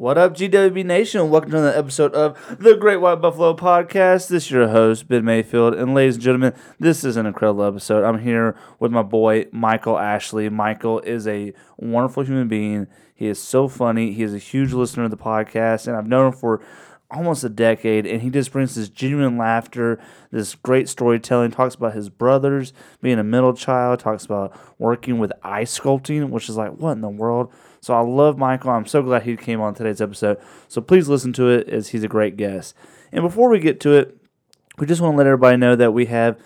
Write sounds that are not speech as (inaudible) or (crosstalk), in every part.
What up, GWB Nation? Welcome to another episode of the Great White Buffalo Podcast. This is your host, Ben Mayfield. And ladies and gentlemen, this is an incredible episode. I'm here with my boy, Michael Ashley. Michael is a wonderful human being. He is so funny. He is a huge listener of the podcast, and I've known him for almost a decade, and he just brings this genuine laughter, this great storytelling. Talks about his brothers being a middle child. Talks about working with ice sculpting, which is like what in the world. So I love Michael. I'm so glad he came on today's episode. So please listen to it as he's a great guest. And before we get to it, we just want to let everybody know that we have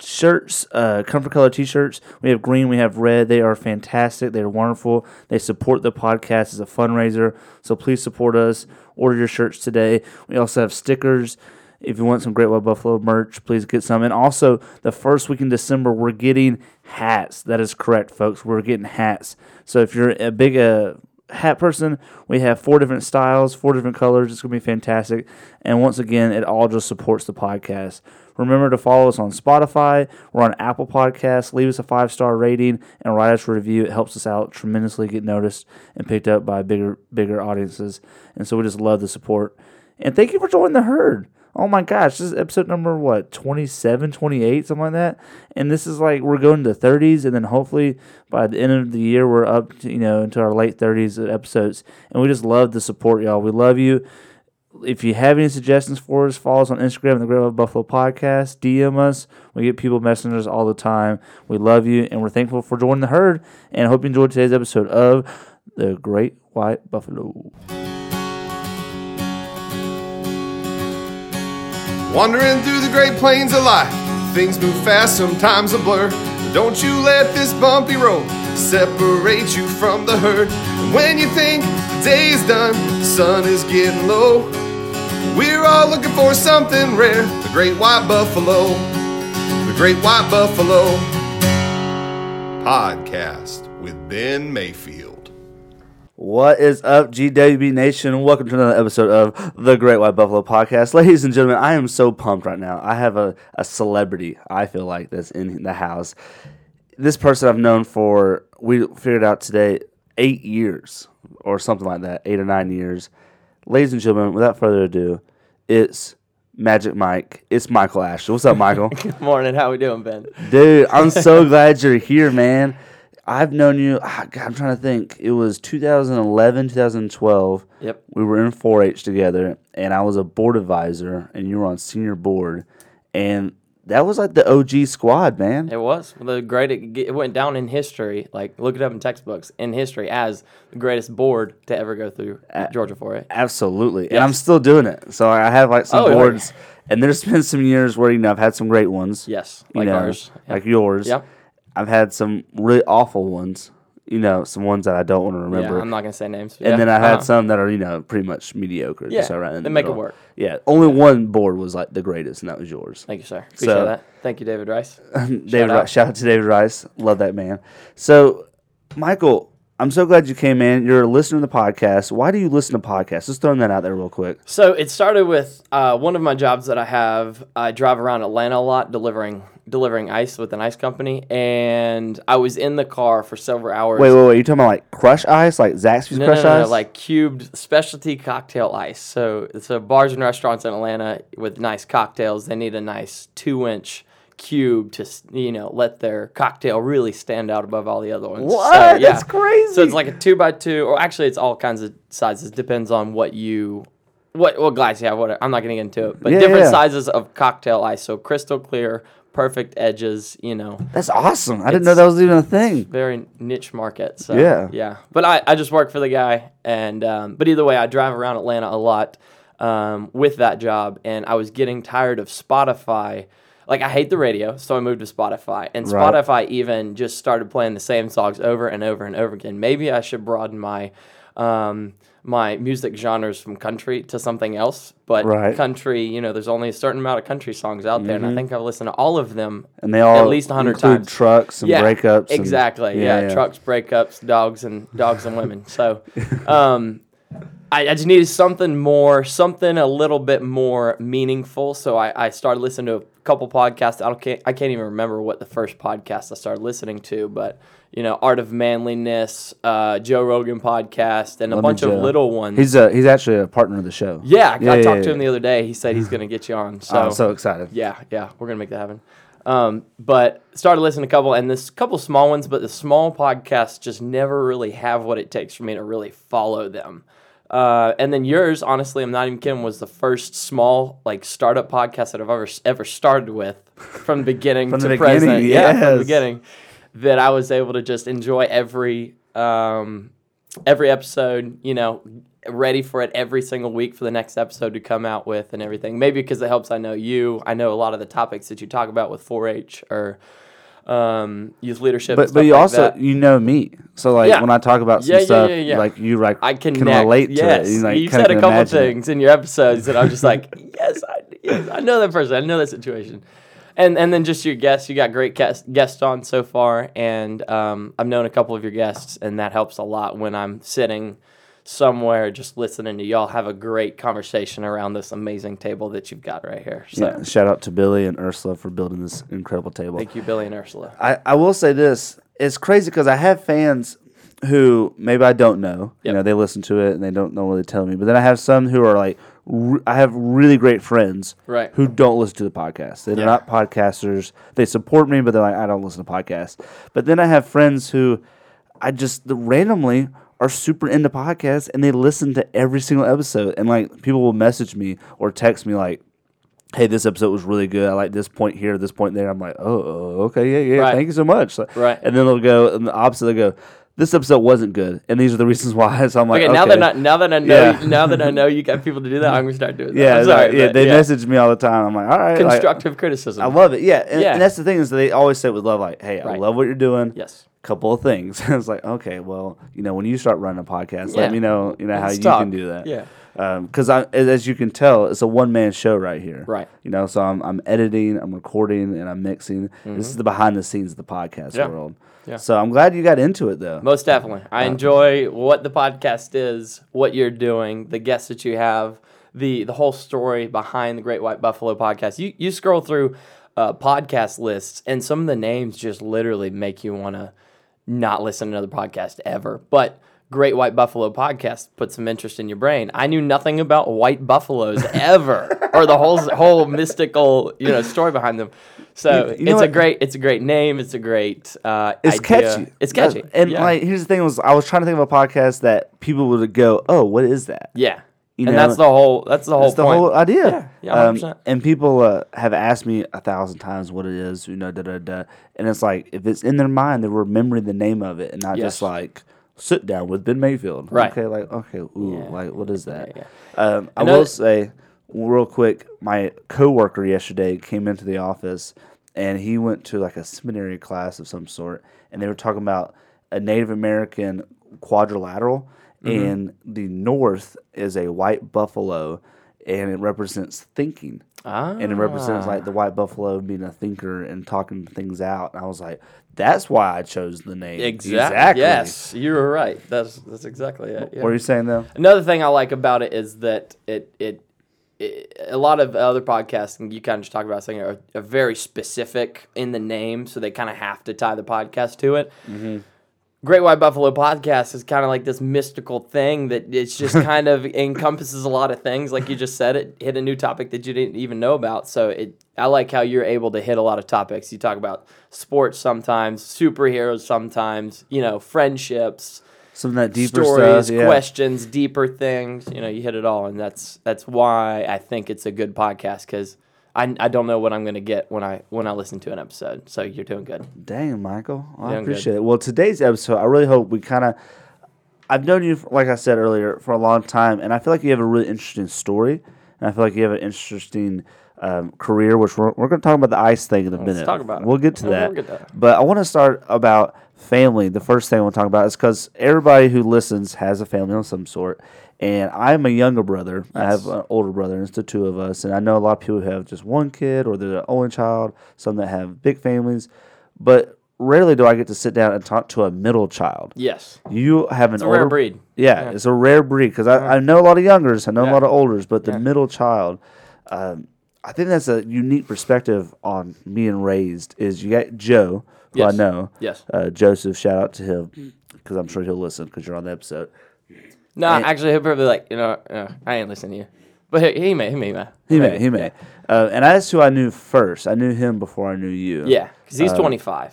shirts, uh, comfort color t-shirts. We have green, we have red. They are fantastic. They're wonderful. They support the podcast as a fundraiser. So please support us. Order your shirts today. We also have stickers. If you want some Great White Buffalo merch, please get some. And also, the first week in December, we're getting hats. That is correct, folks. We're getting hats. So if you're a big uh, hat person, we have four different styles, four different colors. It's going to be fantastic. And once again, it all just supports the podcast. Remember to follow us on Spotify. We're on Apple Podcasts. Leave us a five star rating and write us a review. It helps us out tremendously, get noticed and picked up by bigger bigger audiences. And so we just love the support. And thank you for joining the herd. Oh my gosh, this is episode number what, 27, 28, something like that. And this is like we're going to 30s and then hopefully by the end of the year we're up to, you know, into our late 30s episodes. And we just love the support, y'all. We love you if you have any suggestions for us, follow us on Instagram, the Great White Buffalo Podcast. DM us. We get people messengers all the time. We love you, and we're thankful for joining the herd. And hope you enjoyed today's episode of the Great White Buffalo. Wandering through the great plains of life, things move fast, sometimes a blur. Don't you let this bumpy road separate you from the herd. And when you think the day is done, the sun is getting low. We're all looking for something rare the great white buffalo. The great white buffalo podcast with Ben Mayfield. What is up, GWB Nation? Welcome to another episode of the Great White Buffalo Podcast. Ladies and gentlemen, I am so pumped right now. I have a, a celebrity, I feel like, that's in the house. This person I've known for, we figured out today, eight years or something like that, eight or nine years. Ladies and gentlemen, without further ado, it's Magic Mike. It's Michael Ashley. What's up, Michael? (laughs) Good morning. How we doing, Ben? Dude, I'm so (laughs) glad you're here, man. I've known you. ah, God, I'm trying to think. It was 2011, 2012. Yep. We were in 4-H together, and I was a board advisor, and you were on senior board, and that was like the OG squad, man. It was the great. It, went down in history. Like look it up in textbooks in history as the greatest board to ever go through Georgia 4-H. Absolutely, and I'm still doing it. So I have like some Oh, boards, and there's been some years where you know I've had some great ones. Yes, like know, ours. Yep. like yours. Yep. I've had some really awful ones. You know, some ones that I don't want to remember. Yeah, I'm not gonna say names. and yeah, then I had uh-huh. some that are you know pretty much mediocre. Yeah, just right in they the make it work. Yeah, only one board was like the greatest, and that was yours. Thank you, sir. Appreciate So- that. Thank you, David Rice. (laughs) David, Shout Rice, out. shout out to David Rice. Love that man. So, Michael, I'm so glad you came in. You're a listener to the podcast. Why do you listen to podcasts? Just throwing that out there real quick. So it started with uh, one of my jobs that I have. I drive around Atlanta a lot, delivering delivering ice with an ice company, and I was in the car for several hours. Wait, wait, wait. You talking about like Crush Ice, like Zaxby's No, no, Crush no, no, Ice? like cubed specialty cocktail ice. So, so bars and restaurants in Atlanta with nice cocktails, they need a nice two inch cube to you know let their cocktail really stand out above all the other ones. So, What? That's crazy. So it's like a two by two, or actually it's all kinds of sizes. Depends on what you. What, what glass you have, whatever. I'm not going to get into it, but Yeah, different yeah. sizes of cocktail ice. So crystal clear, perfect edges, you know, That's awesome. I didn't know that was even a thing. very niche market. So Yeah. yeah. But I, I just work for the guy, and um, but either way, I drive around Atlanta a lot um, with that job, and I was getting tired of Spotify. Like I hate the radio, so I moved to Spotify, and Right. Spotify even just started playing the same songs over and over and over again. Maybe I should broaden my um, my music genres from country to something else. But Right. Mm-hmm. country, you know, there's only a certain amount of country songs out there, and I think I've listened to all of them And they all at least 100 include times. trucks and breakups. and- Exactly. yeah, trucks, breakups, dogs, and dogs and women. So, (laughs) um, I, I just needed something more, something a little bit more meaningful. So I, I started listening to a couple podcasts. I don't can't, I can't even remember what the first podcast I started listening to, but you know, Art of Manliness, uh, Joe Rogan podcast, and a bunch of little ones. He's a he's actually a partner of the show. yeah, I, I yeah, talked yeah, to him the other day. He said he's (sighs) gonna get you on. So, I'm so excited. yeah, yeah, we're gonna make that happen. Um, but started listening to a couple, and this couple small ones, but the small podcasts just never really have what it takes for me to really follow them. Uh, and then yours, honestly, I'm not even kidding, was the first small like startup podcast that I've ever ever started with from the (laughs) beginning From to the present. beginning, Yeah, from the beginning, that I was able to just enjoy every um, every episode. You know, ready for it every single week for the next episode to come out with and everything. Maybe because it helps I know you. I know a lot of the topics that you talk about with 4-H or um, youth leadership. But but you like also that. you know me, so like Yeah. when I talk about some Yeah, stuff, yeah, like you like I can, can relate to yes. it. You, like, you said a couple imagine things in your episodes that I'm just like, (laughs) yes, I, yes, I know that person. I know that situation. And and then just your guests. You got great guests guests on so far, and um, I've known a couple of your guests, and that helps a lot when I'm sitting somewhere just listening to y'all have a great conversation around this amazing table that you've got right here. So Yeah, shout out to Billy and Ursula for building this incredible table. thank you, Billy and Ursula. I, I will say this: it's crazy because I have fans who maybe I don't know. You know, they listen to it and they don't know what they tell me. But then I have some who are like, re- I have really great friends Right. who don't listen to the podcast. They're Yeah. not podcasters. They support me, but they're like, I don't listen to podcasts. But then I have friends who I just randomly are super into podcasts and they listen to every single episode. And like people will message me or text me like, hey, this episode was really good. I like this point here, this point there. I'm like, oh, okay, yeah, yeah, Right. thank you so much. Right. And then they'll go, and the opposite, they'll go, this episode wasn't good, and these are the reasons (laughs) why. So I'm like, Okay, okay, now that I, now that I know Yeah. now that I (laughs) know you got people to do that, I'm gonna start doing that. yeah, I'm sorry, yeah, they yeah. message me all the time. I'm like, all right, like, constructive criticism. I love it. Yeah, and, Yeah. and that's the thing is they always say with love, like, hey, I Right. love what you're doing. yes. Couple of things. (laughs) it's like, okay, well, you know, when you start running a podcast, Yeah. let me know, you know, how Let's you talk. can do that. Yeah. because I, as you can tell, it's a one man show right here. Right. You know, so I'm I'm editing, I'm recording, and I'm mixing. This is the behind the scenes of the podcast Mm-hmm. Yeah. world. Yeah. So I'm glad you got into it though. Most definitely. I enjoy what the podcast is, what you're doing, the guests that you have, the the whole story behind the Great White Buffalo podcast. You you scroll through uh, podcast lists, and some of the names just literally make you want to not listen to another podcast ever. But Great White Buffalo podcast put some interest in your brain. I knew nothing about white buffaloes (laughs) ever, or the whole whole mystical you know story behind them. So You know it's a great it's a great name. It's a great uh, it's idea. catchy. It's catchy. And yeah. like, here's the thing: was I was trying to think of a podcast that people would go, "Oh, what is that?" Yeah. You and know, that's the whole that's the whole That's the whole idea. Yeah, yeah, um, 100%. and people uh, have asked me a thousand times what it is, you know, da da da. And it's like if it's in their mind, they're remembering the name of it, and not Yes. just like sit down with Ben Mayfield. Right. Okay, like okay, ooh, Yeah. like what is that? Yeah, Um, I Another- will say real quick, my coworker yesterday came into the office, and he went to like a seminary class of some sort, and they were talking about a Native American quadrilateral, Mm-hmm. and the north is a white buffalo, and it represents thinking. Ah. And it represents like the white buffalo being a thinker and talking things out. And I was like, that's why I chose the name. Exactly. Yes, you were right. That's that's exactly it. yeah. What are you saying though? Another thing I like about it is that it it, it a lot of other podcasts and you kind of just talk about something are, are very specific in the name, so they kind of have to tie the podcast to it. Great White Buffalo podcast is kind of like this mystical thing that it's just (laughs) kind of encompasses a lot of things. Like you just said, it hit a new topic that you didn't even know about. So it, I like how you're able to hit a lot of topics. You talk about sports sometimes, superheroes sometimes, you know, friendships, Some of that deeper stories, stuff. Yeah. questions, deeper things. You know, you hit it all, and that's that's why I think it's a good podcast because I, I don't know what I'm gonna get when I when I listen to an episode. So you're doing good. Dang, Michael. Well, I Doing good. appreciate it. Well, today's episode, I really hope we kind of. I've known you, like I said earlier, for a long time, and I feel like you have a really interesting story, and I feel like you have an interesting um, career, which we're, we're going to talk about the ice thing in a minute. talk about it. We'll get to that. we'll get there. But I want to start about family. The first thing I want to talk about is because everybody who listens has a family of some sort. And I'm a younger brother. I have an older brother, and it's the two of us. And I know a lot of people who have just one kid or they're the only child, some that have big families. But rarely do I get to sit down and talk to a middle child. Yes. You have an It's a rare older- breed. Yeah, it's a rare breed because I, I know a lot of youngers, I know a lot of olders, but the middle child, um, I think that's a unique perspective on being raised. Is you got Joe, who I know, Yes. uh, Joseph. Shout out to him because I'm sure he'll listen because you're on the episode. No, actually, he'll probably be like, you know, uh, I ain't listening to you. But he, he may, he may, man. He may, he may, uh, and that's who I knew first. I knew him before I knew you. Yeah, because he's 25. Are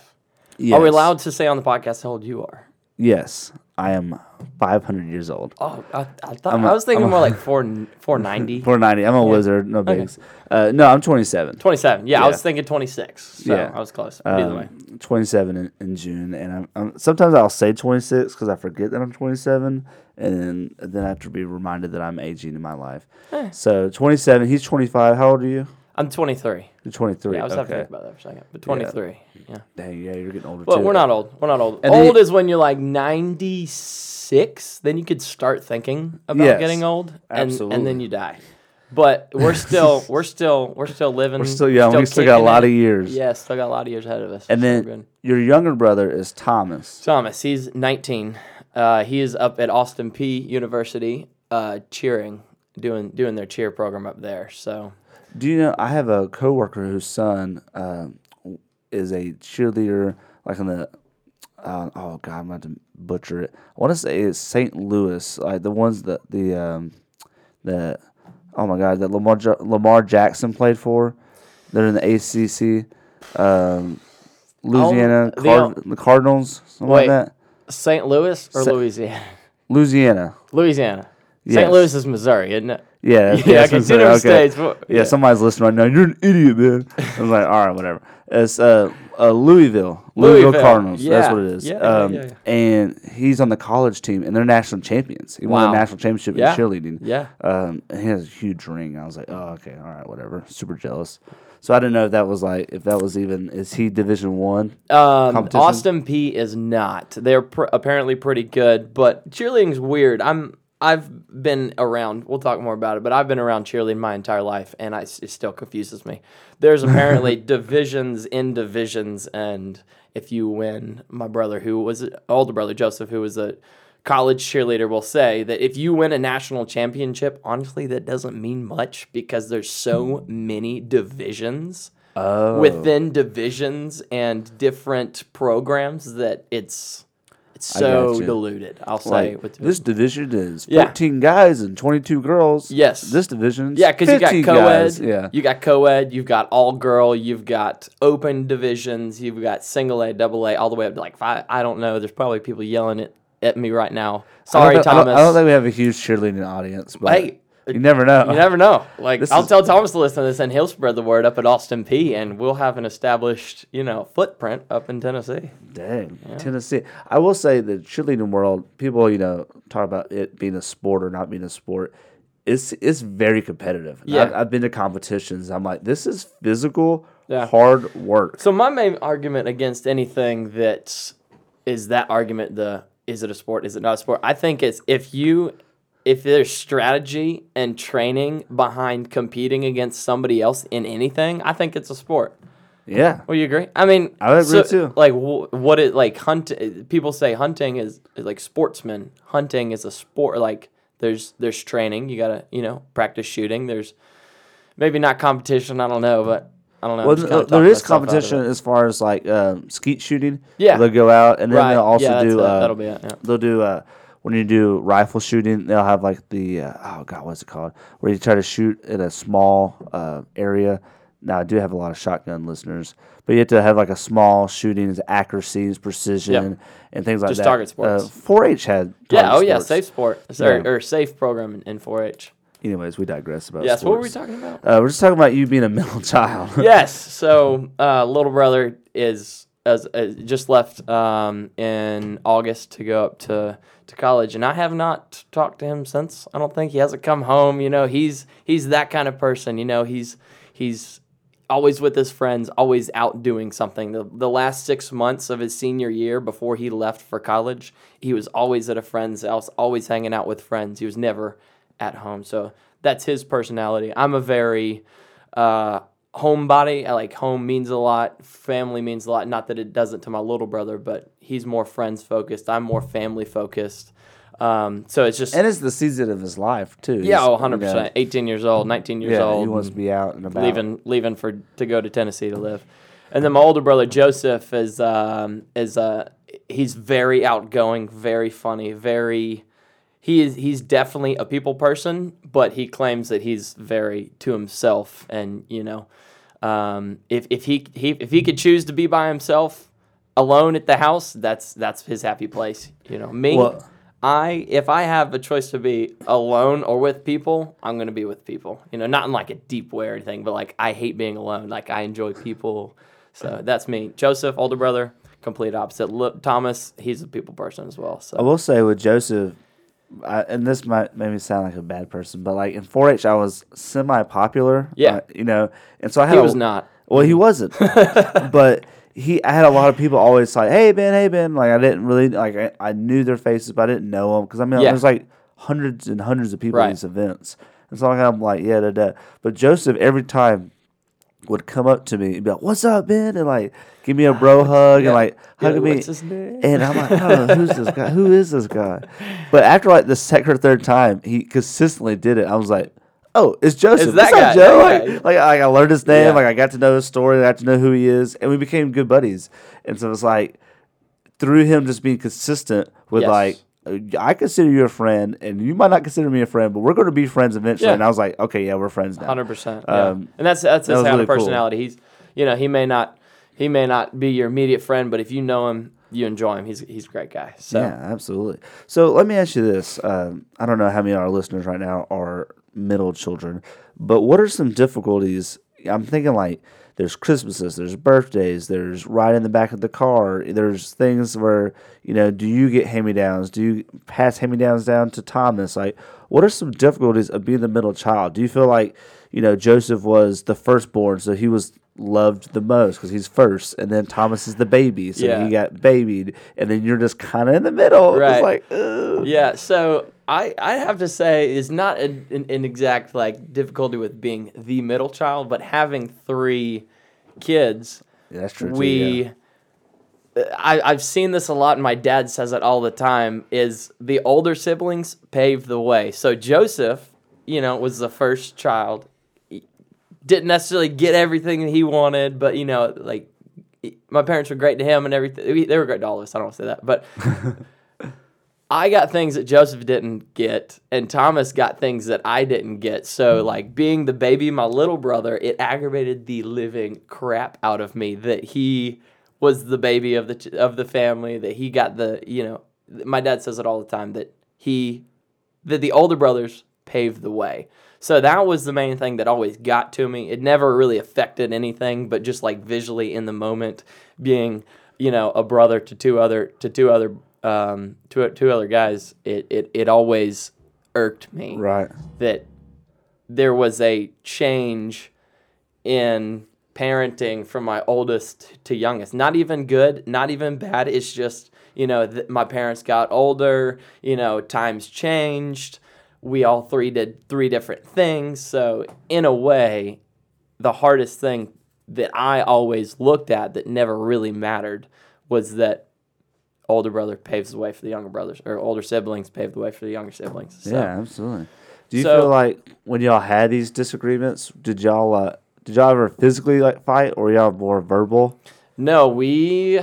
we Uh, allowed to say on the podcast how old you are? Yes, I am 500 years old. Oh, I, I thought I'm a- I was thinking I'm a- more like four four (laughs) ninety. 490. I'm a wizard. No bigs. Uh, no, I'm 27. Twenty seven. Yeah, I Yeah. was thinking twenty six. So Yeah. I was close. But either Um, way. 27 in, in June, and I'm, I'm sometimes I'll say 26 because I forget that I'm 27, and then then I have to be reminded that I'm aging in my life. Eh. So 27. He's 25. How old are you? I'm twenty three. You're 23. Yeah, I was having to think about that for a second. But twenty three. Yeah. Dang, yeah, you're getting older But too. we're not old. We're not old. And old he- is when you're like 96. Then you could start thinking about Yes, getting old, and, and then you die. But we're still, (laughs) we're still, we're still living. We're still young. we still got a lot it. of years. Yeah, still got a lot of years ahead of us. And then your younger brother is Thomas. Thomas, he's 19. Uh, he is up at Austin Peay University, uh, cheering, doing doing their cheer program up there. So Do you know I have a coworker whose son um, is a cheerleader, like in the uh, oh god, I'm about to butcher it. I want to say it's St. Louis, like the ones that the um, the oh my god that Lamar Ja- Lamar Jackson played for. They're in the ACC, um, Louisiana the Card- the Cardinals, something Wait. like that. St. Louis or Sa- Louisiana? Louisiana. Louisiana. Yes. St. Louis is Missouri, isn't it? Yeah, (laughs) Yeah, Missouri, two okay. states, but- yeah, yeah. somebody's listening right now. You're an idiot, man. I was like, all right, whatever. It's uh, uh Louisville, Louisville, Louisville, Cardinals. That's what it is. Yeah, yeah, um, yeah, yeah. And he's on the college team, and they're national champions. He won Wow. the national championship Yeah. in cheerleading. Yeah. Um, and he has a huge ring. I was like, oh, okay, all right, whatever. Super jealous. So I didn't know if that was like, if that was even, is he Division One? Um, Austin Peay is not. They're pr- apparently pretty good, but cheerleading's weird. I'm I've been around. We'll talk more about it, but I've been around cheerleading my entire life, and I, it still confuses me. There's (laughs) apparently divisions in divisions, and if you win, my brother, who was older brother Joseph, who was a college cheerleader, will say that if you win a national championship, honestly, that doesn't mean much because there's so many divisions Oh, within divisions and different programs that it's it's so diluted. I'll say like this division is Yeah. 14 guys and 22 girls. Yes. This division, yeah, because you got 15 co-ed, guys. Yeah. you got co-ed, you've got all girl, you've got open divisions, you've got single A, double A, all the way up to like five. I don't know. There's probably people yelling at, at me right now. Sorry, don't know- I don't- Thomas. I don't, think we have a huge cheerleading audience, but Hey, you never know. You never know. Like This I'll is- tell Thomas to listen to this, and he'll spread the word up at Austin Peay, and we'll have an established, you know, footprint up in Tennessee. Dang, Tennessee. I will say the cheerleading world, people, you know, talk about it being a sport or not being a sport. It's it's very competitive. Yeah. I've, I've been to competitions. I'm like, this is physical, Yeah. hard work. So my main argument against anything that is that argument the is it a sport is it not a sport I think it's if you if there's strategy and training behind competing against somebody else in anything I think it's a sport. Yeah, Well, you agree? I mean, I agree too. Like what it like hunt people say hunting is, is like sportsman. Hunting is a sport like there's there's training, you got to, you know, practice shooting. There's maybe not competition, I don't know, but I don't know. Well, just th- there is myself out of it. competition as far as like um, skeet shooting. Yeah. they'll go out and then Right. they'll also Yeah, do. Uh, That'll be it, yeah. They'll do uh, when you do rifle shooting. They'll have like the uh, oh god, what's it called? Where you try to shoot in a small uh, area. Now I do have a lot of shotgun listeners, but you have to have like a small shooting, accuracies, precision, and things like Just that. target sports. Uh, 4-H had. Yeah, oh yeah, safe sport Yeah. or, or safe program in, in 4-H. Anyways, we digress about. Yes, what were we talking about? Uh, we're just talking about you being a middle (laughs) child. (laughs) yes. So, uh, little brother is as uh, just left um, in August to go up to to college, and I have not talked to him since. I don't think he hasn't come home. You know, he's he's that kind of person. You know, he's he's always with his friends, always out doing something. The, the last six months of his senior year before he left for college, he was always at a friend's house, always hanging out with friends. He was never at home. So that's his personality. I'm a very, uh, homebody. I like home means a lot. Family means a lot. Not that it doesn't to my little brother, but he's more friends focused. I'm more family focused. Um, so it's just And it's the season of his life too. yeah, He's, oh, 100 you know, percent. 18 years old, 19 years Yeah, old. he wants to be out and about. leaving leaving for to go to Tennessee to live. And then my older brother Joseph is um, is uh, he's very outgoing, very funny, very he is he's definitely a people person, but he claims that he's very to himself and you know um, if if he, he if he could choose to be by himself alone at the house, that's that's his happy place. You know, me Well- I if I have a choice to be alone or with people, I'm gonna be with people. You know, not in like a deep way or anything, but like I hate being alone. Like I enjoy people. So that's me. Joseph, older brother, complete opposite. Look, Thomas, he's a people person as well. I will say with Joseph, I, and this might make me sound like a bad person, but like in 4-H, I was semi-popular. Yeah. uh, you know, and so I had he a- was not. Well, he wasn't, (laughs) but he. I had a lot of people always like, "Hey Ben, hey Ben." Like I didn't really like. I, I knew their faces, but I didn't know them because I mean, Yeah. there's like hundreds and hundreds of people at these events, and so I'm like, yeah, da, da. But Joseph every time would come up to me and be like, "What's up, Ben?" and like give me a bro hug Yeah. and like Yeah, hug me. what's? And I'm like, oh, (laughs) who's this guy? Who is this guy? But after like the second or third time, he consistently did it. I was like, oh, it's Joseph. It's that not guy, Joe. that Like, like, like I learned his name. Yeah. Like I got to know his story. I got to know who he is, and we became good buddies. And so it's like through him just being consistent with Yes. like. I consider you a friend, and you might not consider me a friend, but we're going to be friends eventually. Yeah. And I was like, okay, yeah, we're friends now. Hundred percent. Um, and that's that's that his kind really of cool. personality. He's you know he may not he may not be your immediate friend, but if you know him, you enjoy him. He's he's a great guy. So Yeah, absolutely. So let me ask you this: um, I don't know how many of our listeners right now are middle children, but what are some difficulties? I'm thinking like there's Christmases, there's birthdays, there's riding in the back of the car. There's things where you know, do you get hand me downs? Do you pass hand me downs down to Thomas? Like, what are some difficulties of being the middle child? Do you feel like you know Joseph was the firstborn, so he was loved the most because he's first, and then Thomas is the baby, so Yeah. he got babied, and then you're just kind of in the middle. Right. It's like, ugh. Yeah, so I, I have to say is not an, an, an exact like difficulty with being the middle child, but having three kids, Yeah, that's true. too, we yeah. Uh, I, I've seen this a lot and my dad says it all the time is the older siblings paved the way so joseph you know was the first child He didn't necessarily get everything that he wanted but you know like my parents were great to him and everything they were great to all of us i don't want to say that but (laughs) I got things that Joseph didn't get, and Thomas got things that I didn't get. So, hmm. like being the baby, my little brother, it aggravated the living crap out of me that he was the baby of the of the family. That he got the you know, my dad says it all the time that he that the older brothers paved the way. So that was the main thing that always got to me. It never really affected anything, but just like visually in the moment, being you know a brother to two other to two other um, two two other guys, it it it always irked me right. that there was a change in parenting from my oldest to youngest. Not even good, not even bad. It's just, you know, th- my parents got older, you know, times changed. We all three did three different things. So, in a way, the hardest thing that I always looked at that never really mattered was that older brother paves the way for the younger brothers or older siblings pave the way for the younger siblings. So, Yeah, absolutely. Do you So- feel like when y'all had these disagreements, did y'all uh, did y'all ever physically like fight, or y'all more verbal, No, we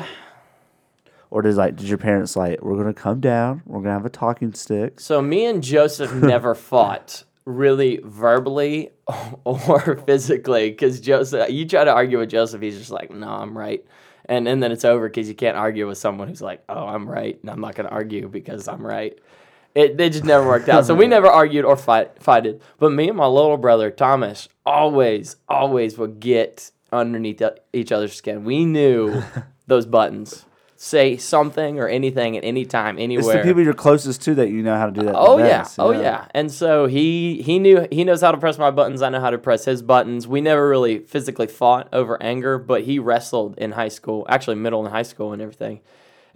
or did like did your parents like we're gonna come down, we're gonna have a talking stick? So me and Joseph (laughs) never fought really verbally (laughs) or physically because Joseph, you try to argue with Joseph, he's just like, no, I'm right. And, and then it's over because you can't argue with someone who's like, oh, I'm right. And I'm not going to argue because I'm right. It, it just never worked out. So we (laughs) never argued or fight, fighted. But me and my little brother, Thomas, always, always would get underneath e- each other's skin. We knew (laughs) those buttons. Say something or anything at any time, anywhere. It's the people you're closest to that you know how to do that. Oh yeah, best, oh know? yeah. And so he he knew he knows how to press my buttons. I know how to press his buttons. We never really physically fought over anger, but he wrestled in high school, actually middle and high school and everything.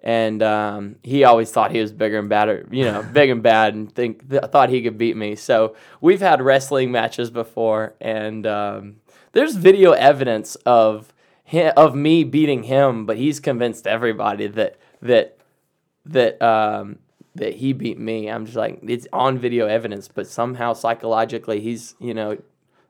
And um, he always thought he was bigger and badder, you know, (laughs) big and bad, and think th- thought he could beat me. So we've had wrestling matches before, and um, there's video evidence of of me beating him, but he's convinced everybody that that that um that he beat me. I'm just like it's on video evidence, but somehow psychologically he's you know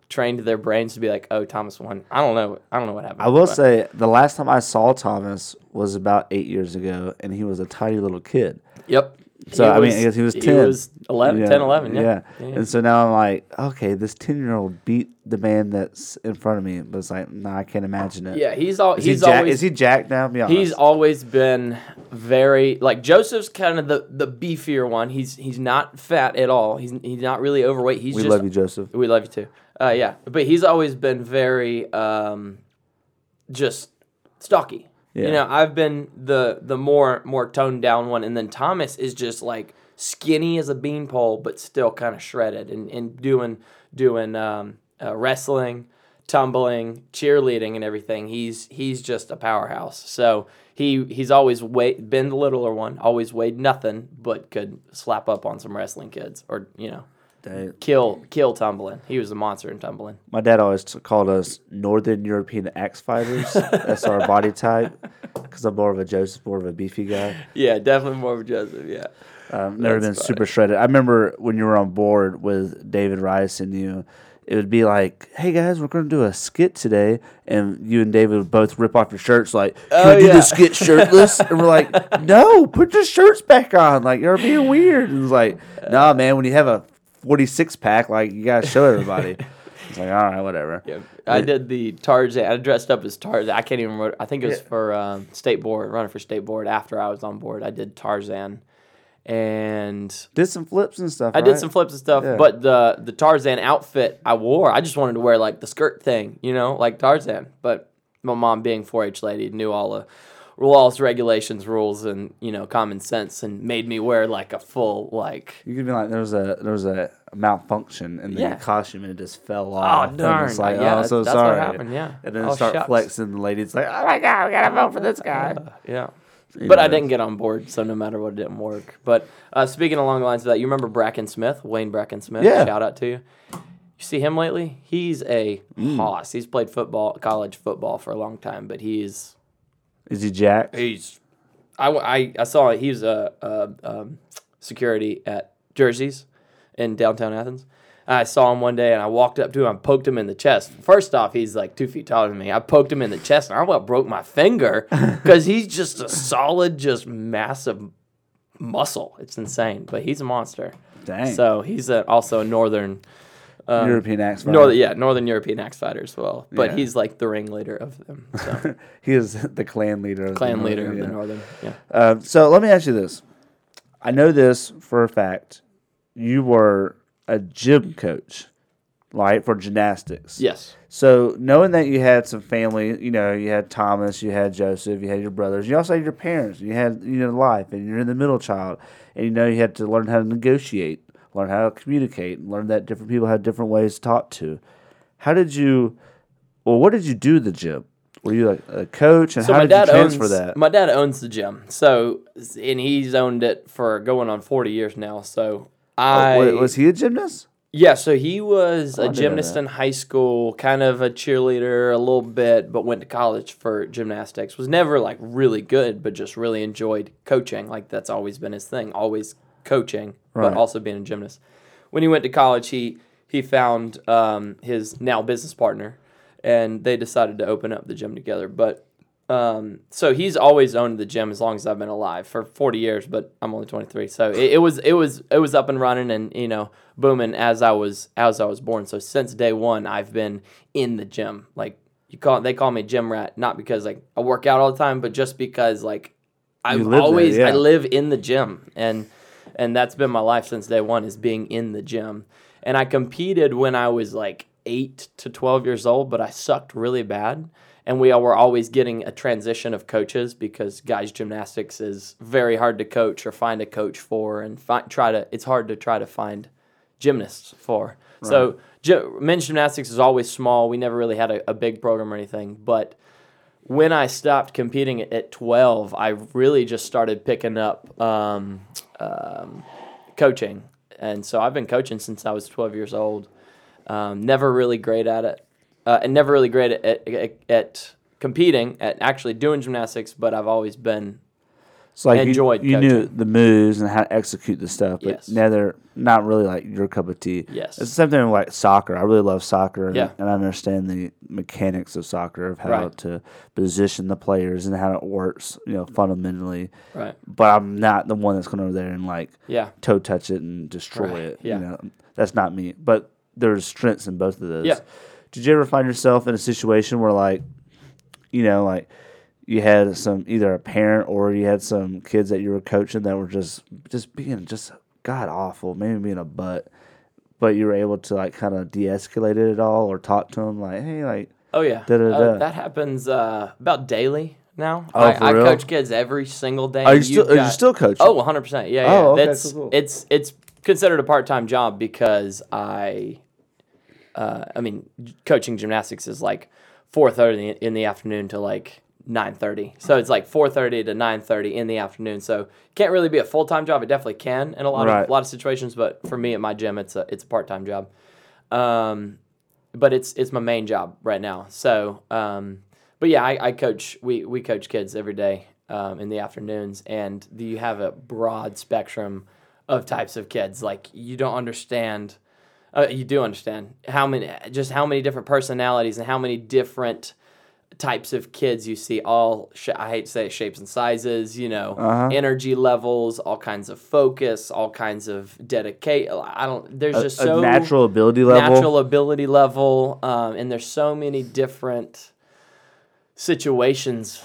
trained their brains to be like, oh, Thomas won. I don't know. I don't know what happened. I will but- say the last time I saw Thomas was about eight years ago, and he was a tiny little kid. Yep. So He I mean, I guess he was He ten. was 11, 10, 11, yeah. yeah. Yeah. And so now I'm like, okay, this ten year old beat the man that's in front of me, but it's like, nah, I can't imagine it. Yeah, he's all Is he's he Jack? always is he Jack now? Be honest. He's always been very like Joseph's kind of the, the beefier one. He's he's not fat at all. He's he's not really overweight. He's we just love you, Joseph. we love you too. Uh, yeah, but he's always been very um, just stocky. Yeah. You know, I've been the the more more toned down one, and then Thomas is just like skinny as a beanpole, but still kind of shredded and, and doing doing um, uh, wrestling, tumbling, cheerleading, and everything. He's he's just a powerhouse. So he he's always weighed, been the littler one, always weighed nothing, but could slap up on some wrestling kids or you know Dang. kill kill tumbling. He was a monster in tumbling. My dad always t- called us Northern European axe fighters. That's our (laughs) body type. Because I'm more of a Joseph, more of a beefy guy. Yeah, definitely more of a Joseph. Yeah. Um, never been funny. super shredded. I remember when you were on board with David Rice and you, it would be like, "Hey guys, we're going to do a skit today," and you and David would both rip off your shirts, like, "Can Oh, we do yeah. the skit shirtless?" and we're like, (laughs) "No, put your shirts back on. Like you're being weird." And it's like, "Nah, man, when you have a 46 pack, like you gotta show everybody." (laughs) it's like, all right, whatever. Yeah, I did the Tarzan. I dressed up as Tarzan. I can't even remember. I think it was Yeah. for um, state board, running for state board. After I was on board, I did Tarzan, and Did some flips and stuff. I did some flips and stuff. Yeah. But the the Tarzan outfit I wore, I just wanted to wear like the skirt thing, you know, like Tarzan. But my mom, being 4-H lady, knew all the laws, regulations, rules, and you know, common sense, and made me wear like a full like. You could be like, there was a there was a malfunction in the Yeah. costume and it just fell off. and darn. It's like, Yeah, oh, so that's what sorry. happened, yeah. And then Oh, start shucks. flexing. The lady's like, oh my god, we gotta vote for this guy. (laughs) Yeah. But I didn't get on board, so no matter what, it didn't work. But uh, speaking along the lines of that, you remember Bracken Smith, Wayne Bracken Smith? Yeah. Shout out to you. You see him lately? He's a Mm. hoss. He's played football, college football for a long time, but he's Is he Jack? he's. I, I, I saw he was a, a um, security at Jersey's in downtown Athens. I saw him one day and I walked up to him, and poked him in the chest. First off, he's like two feet taller than me. I poked him in the chest and I about broke my finger (laughs) because he's just a solid, just massive muscle. It's insane, but he's a monster. Dang. So he's a, also a northern, European axe fighter. northern, yeah, northern European axe fighter as well. But Yeah. he's like the ringleader of them, so (laughs) He is the clan leader. Of the clan leader Northern, of the northern. Yeah. Um, so let me ask you this. I know this for a fact. You were a gym coach, right, for gymnastics. Yes. So knowing that you had some family, you know, you had Thomas, you had Joseph, you had your brothers, you also had your parents, you had you know life, and you're in the middle child, and you know you had to learn how to negotiate, learn how to communicate, and learn that different people have different ways to talk to. How did you, well, what did you do the gym? Were you like a coach, and So how my did you dad transfer owns that? my dad owns the gym. So and he's owned it for going on forty years now. So I Oh, wa- was he a gymnast? yeah. So he was oh, I a gymnast in high school, kind of a cheerleader a little bit, but went to college for gymnastics. Was never like really good, but just really enjoyed coaching. Like that's always been his thing, always coaching, Right. but also being a gymnast. When he went to college, he he found um, his now business partner, and they decided to open up the gym together. But um, so he's always owned the gym as long as I've been alive for 40 years, but I'm only 23. So it, it was it was it was up and running and you know booming as I was as I was born. So since day one, I've been in the gym. Like you call they call me gym rat, not because like I work out all the time, but just because like I've live there, always yeah. I live in the gym and and that's been my life since day one is being in the gym. And I competed when I was like eight to 12 years old, but I sucked really bad. And we all were always getting a transition of coaches because guys gymnastics is very hard to coach or find a coach for, and fi- try to. It's hard to try to find gymnasts for. So gy- men's gymnastics is always small. We never really had a, a big program or anything, but when I stopped competing at- at 12, I really just started picking up um, um, coaching. And so I've been coaching since I was 12 years old. Um, never really great at it. uh, and never really great at, at, at, at competing, at actually doing gymnastics, but I've always been So like you- enjoyed you, knew the moves and how to execute the stuff, but Yes. now they're not really like your cup of tea. Yes. It's the same thing with like soccer. I really love soccer and, Yeah. and I understand the mechanics of soccer of how Right. to position the players and how it works, you know, fundamentally. right. But I'm not the one that's going over there and like Yeah. toe touch it and destroy Right, it. yeah. You know, that's not me. But there's strengths in both of those. Yeah. Did you ever find yourself in a situation where like, you know, like you had some either a parent or you had some kids that you were coaching that were just just being just god awful, maybe being a butt, but you were able to like kind of de-escalate it at all or talk to them like, hey, like Oh yeah. Uh, that happens uh, about daily now. Oh, I, I coach kids every single day. are you still are you still coaching? Oh, 100 percent. Yeah, yeah. Oh, okay, That's cool, it's it's considered a part time job because I, uh, I mean, coaching gymnastics is like 4:30 in the afternoon to like 9:30. So it's like 4:30 to 9:30 in the afternoon. So can't really be a full time job. It definitely can in a lot Right. of a lot of situations, but for me at my gym, it's a it's a part time job. Um, but it's it's my main job right now. So, um, but yeah, I, I coach. We we coach kids every day um, in the afternoons, and you have a broad spectrum of types of kids. Like you don't understand. Uh, you do understand how many, just how many different personalities and how many different types of kids you see. All sh- I hate to say it, shapes and sizes. You know, Uh-huh. energy levels, all kinds of focus, all kinds of dedicate. I don't. There's a, just a so natural ability level. natural ability level, um, and there's so many different situations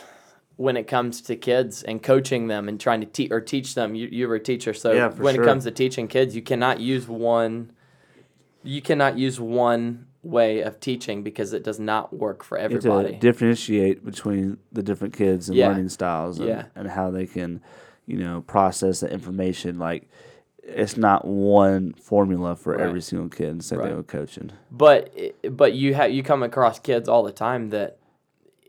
when it comes to kids and coaching them and trying to teach or teach them. You, you were a teacher, so Yeah, when sure. it comes to teaching kids, you cannot use one. You cannot use one way of teaching because it does not work for everybody. to differentiate between the different kids and Yeah. learning styles and, Yeah. and how they can, you know, process the information. Like, it's not one formula for Right. every single kid. And same Right. coaching. but eh, but you have you come across kids all the time that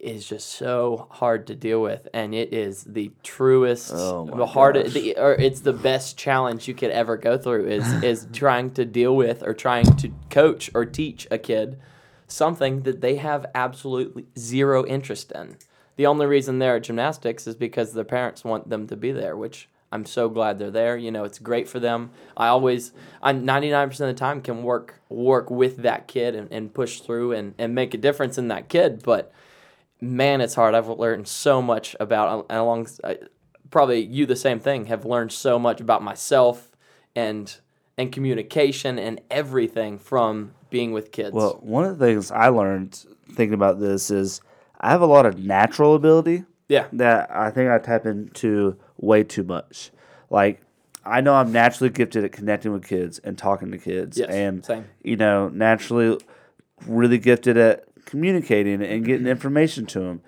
is just so hard to deal with and it is the truest Oh the hardest the, or it's the best challenge you could ever go through is (laughs) is trying to deal with or trying to coach or teach a kid something that they have absolutely zero interest in the only reason they're at gymnastics is because their parents want them to be there which I'm so glad they're there. You know, it's great for them. I always, I'm 99% of the time can work work with that kid and, and push through and, and make a difference in that kid. But man, it's hard. I've learned so much about, and along, uh, probably you the same thing, have learned so much about myself and and communication and everything from being with kids. Well, one of the things I learned thinking about this is I have a lot of natural ability yeah, that I think I tap into way too much. Like, I know I'm naturally gifted at connecting with kids and talking to kids, Yes, and same. you know, naturally really gifted at communicating and getting mm-hmm. information to them.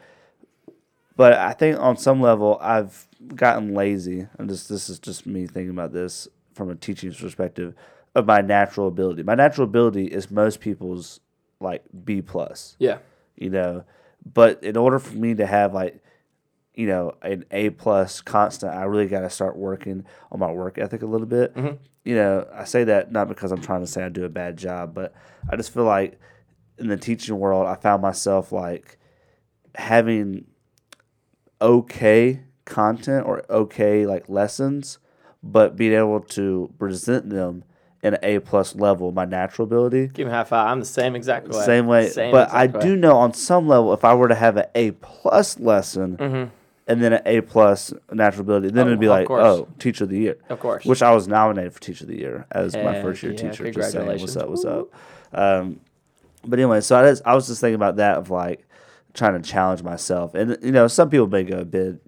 But I think on some level I've gotten lazy. And just this is just me thinking about this from a teaching perspective of my natural ability. My natural ability is most people's like B plus yeah, you know. But in order for me to have like, you know, an A plus constant, I really got to start working on my work ethic a little bit. Mm-hmm. You know, I say that not because I'm trying to say I do a bad job, but I just feel like in the teaching world, I found myself like having okay content or okay like lessons, but being able to present them in an A plus level, my natural ability. give me a high five. I'm the same exact way. Same way, Same but I way. do know on some level, if I were to have an A plus lesson and then an A plus natural ability, then Mm-hmm. Oh, it'd be like, course. oh, teacher of the year, Of course. which I was nominated for teacher of the year as my first year yeah, teacher. Just saying, what's up, what's up? Um, but anyway, so I, just, I was just thinking about that of like trying to challenge myself, and you know, some people may go a bit,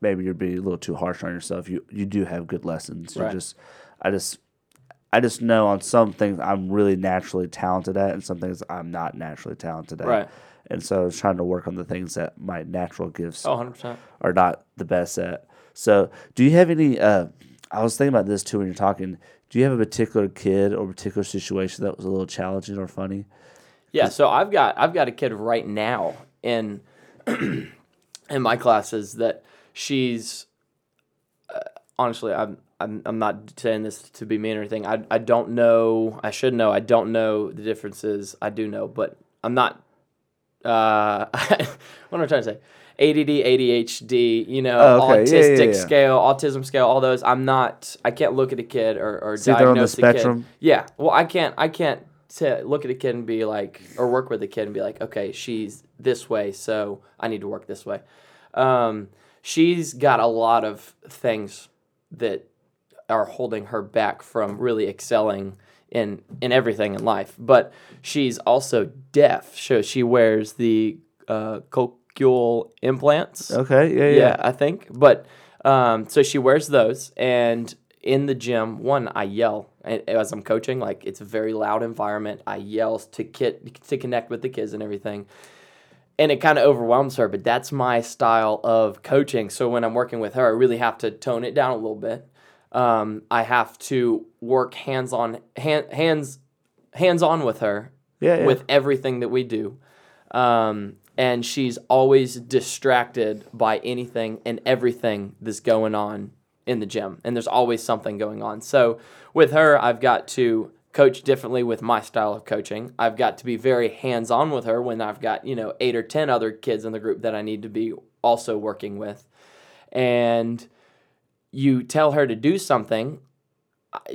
maybe you're being a little too harsh on yourself. You you do have good lessons. You Right. just, I just. I just know on some things I'm really naturally talented at, and some things I'm not naturally talented at. Right. And so I was trying to work on the things that my natural gifts Oh, 100%. are not the best at. So, do you have any? Uh, I was thinking about this too when you're talking. Do you have a particular kid or particular situation that was a little challenging or funny? Yeah, so I've got I've got a kid right now in (clears throat) in my classes that she's uh, honestly I'm, I'm I'm not saying this to be mean or anything. I I don't know. I should know. I don't know the differences. I do know, but I'm not uh, (laughs) what am I trying to say? ADD, ADHD, you know, Oh, okay. Yeah, yeah, autistic yeah. scale, autism scale, all those. I'm not. I can't look at a kid or, or See, they're on the diagnose a kid. Yeah. Well, I can't. I can't t- look at a kid and be like, or work with a kid and be like, okay, she's this way, so I need to work this way. Um, she's got a lot of things that are holding her back from really excelling in in everything in life. But she's also deaf, so she wears the uh, cochlear implants. Okay. Yeah. yeah. Yeah. I think. But um, so she wears those, and in the gym, one I yell as I'm coaching. Like it's a very loud environment. I yell to kid to connect with the kids and everything and it kind of overwhelms her but that's my style of coaching so when i'm working with her i really have to tone it down a little bit um, i have to work hands on hand, hands hands on with her Yeah, yeah. with everything that we do um, and she's always distracted by anything and everything that's going on in the gym and there's always something going on. So with her i've got to coach differently with my style of coaching. I've got to be very hands-on with her when i've got you know eight or ten other kids in the group that i need to be also working with. And you tell her to do something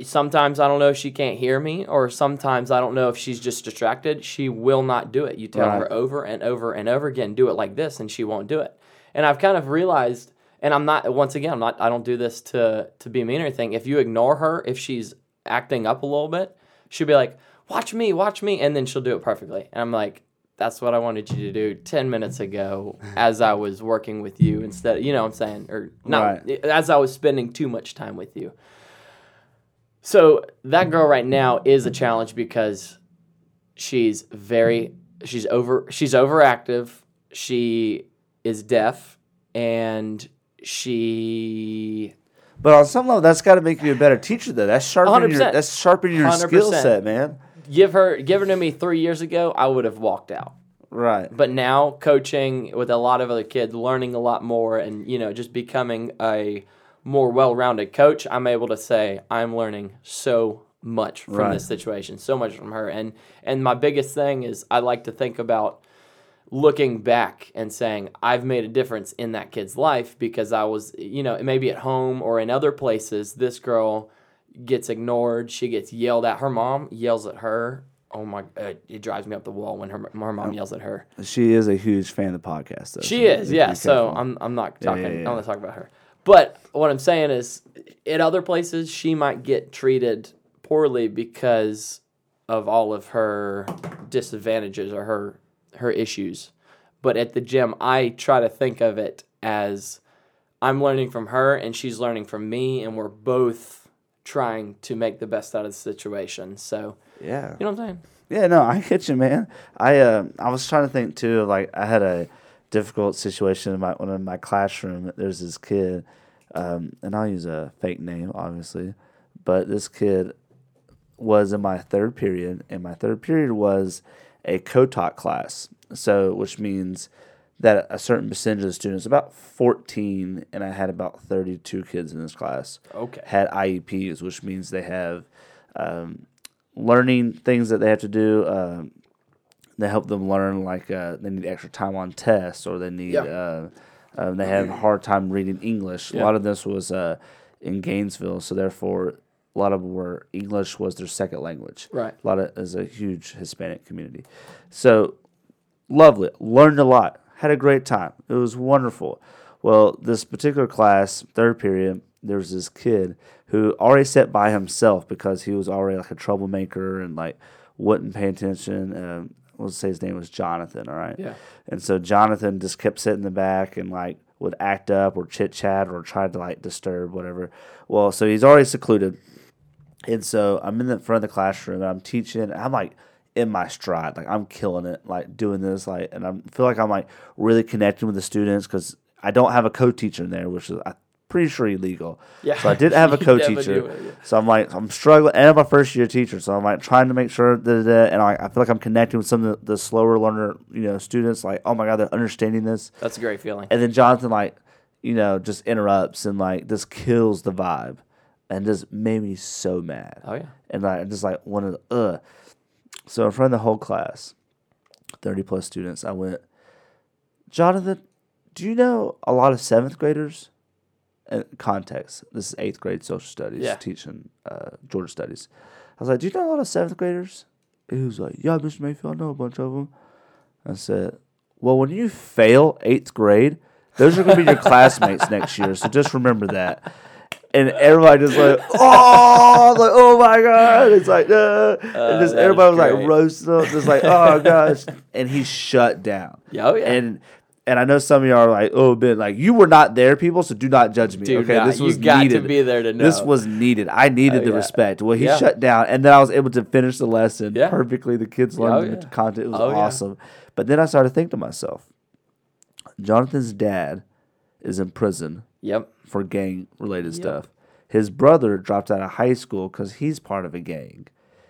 sometimes i don't know if she can't hear me or sometimes i don't know if she's just distracted she will not do it. You tell Right. her over and over and over again do it like this and she won't do it. And i've kind of realized and i'm not once again i'm not i don't do this to to be mean or anything. If you ignore her if she's acting up a little bit she'll be like watch me watch me and then she'll do it perfectly. And i'm like that's what i wanted you to do 10 minutes ago (laughs) as i was working with you instead you know what i'm saying? Or not as i was spending too much time with you. So that girl right now is a challenge because she's very she's over she's overactive. She is deaf. And she But on some level, that's got to make you a better teacher, though. That's sharpening your 100%. that's sharpening your skill 100%. set, man. give her give her to me three years ago i would have walked out Right. but now coaching with a lot of other kids learning a lot more and you know just becoming a more well-rounded coach i'm able to say i'm learning so much from Right. this situation so much from her and and my biggest thing is i like to think about looking back and saying i've made a difference in that kid's life because i was you know maybe at home or in other places this girl gets ignored she gets yelled at her mom yells at her oh my uh, it drives me up the wall when her, her mom yells at her She is a huge fan of the podcast, though. she so is, yeah. So. I'm I'm not talking. yeah, yeah. I'm not talking about her. But what I'm saying is, at other places, she might get treated poorly because of all of her disadvantages or her her issues. But at the gym, I try to think of it as I'm learning from her and she's learning from me, and we're both trying to make the best out of the situation. So yeah. you know what I'm saying? Yeah, no, I get you, man. I uh, I was trying to think too. of, Like, I had a difficult situation in my one in my classroom. There's this kid, um, and I'll use a fake name, obviously, but this kid was in my third period, and my third period was a co-taught class. So, which means that a certain percentage of the students, about 14, and I had about 32 kids in this class, Okay. had IEPs, which means they have um, learning things that they have to do. Um, they help them learn, like uh, they need extra time on tests, or they need. Yeah. Uh, um, they have a hard time reading English. A lot of this was uh, in Gainesville, so therefore a lot of them were English was their second language. Right. A lot of is a huge Hispanic community, so lovely. Learned a lot. Had a great time. It was wonderful. Well, this particular class, third period, there was this kid who already sat by himself because he was already like a troublemaker and like wouldn't pay attention. Um, let's say his name was Jonathan. All right. Yeah. And so Jonathan just kept sitting in the back and like would act up or chit chat or try to like disturb whatever. Well, so he's already secluded. And so I'm in the front of the classroom and I'm teaching. And I'm like in my stride, like I'm killing it, like doing this, like, and I feel like I'm like really connecting with the students because I don't have a co-teacher in there, which is I'm pretty sure illegal. Yeah. So I did have a (laughs) co-teacher. it, yeah. So I'm like I'm struggling, and I'm a first year teacher, so I'm like trying to make sure that, and I, I feel like I'm connecting with some of the, the slower learner, you know, students. Like, oh my god, they're understanding this. That's a great feeling. And then Jonathan, like, you know, just interrupts and like this kills the vibe, and just made me so mad. Oh yeah. And like, I just like wanted, ugh. So in front of the whole class, thirty plus students. I went, Jonathan, do you know a lot of seventh graders? And context. This is eighth grade social studies, Yeah. teaching uh, Georgia studies. I was like, do you know a lot of seventh graders? He was like, yeah, Mr. Mayfield, I know a bunch of them. I said, well, when you fail eighth grade, those are going to be your (laughs) classmates next year. So just remember that. And everybody just like, oh, like, oh my god! It's like, uh, and just everybody was like roasting up, just like, oh (laughs) gosh. And he shut down. Yeah, oh, yeah. And and I know some of y'all are like, oh, Ben, like you were not there, people, so do not judge me. Do okay, not. this You was got to needed. be there to This was needed. I needed Oh, the yeah. respect. Well, he Yeah. shut down, and then I was able to finish the lesson Yeah. perfectly. The kids Oh, learned the content. It was Oh, awesome. But then I started to think to myself, Jonathan's dad is in prison Yep. for gang related stuff. His brother dropped out of high school because he's part of a gang.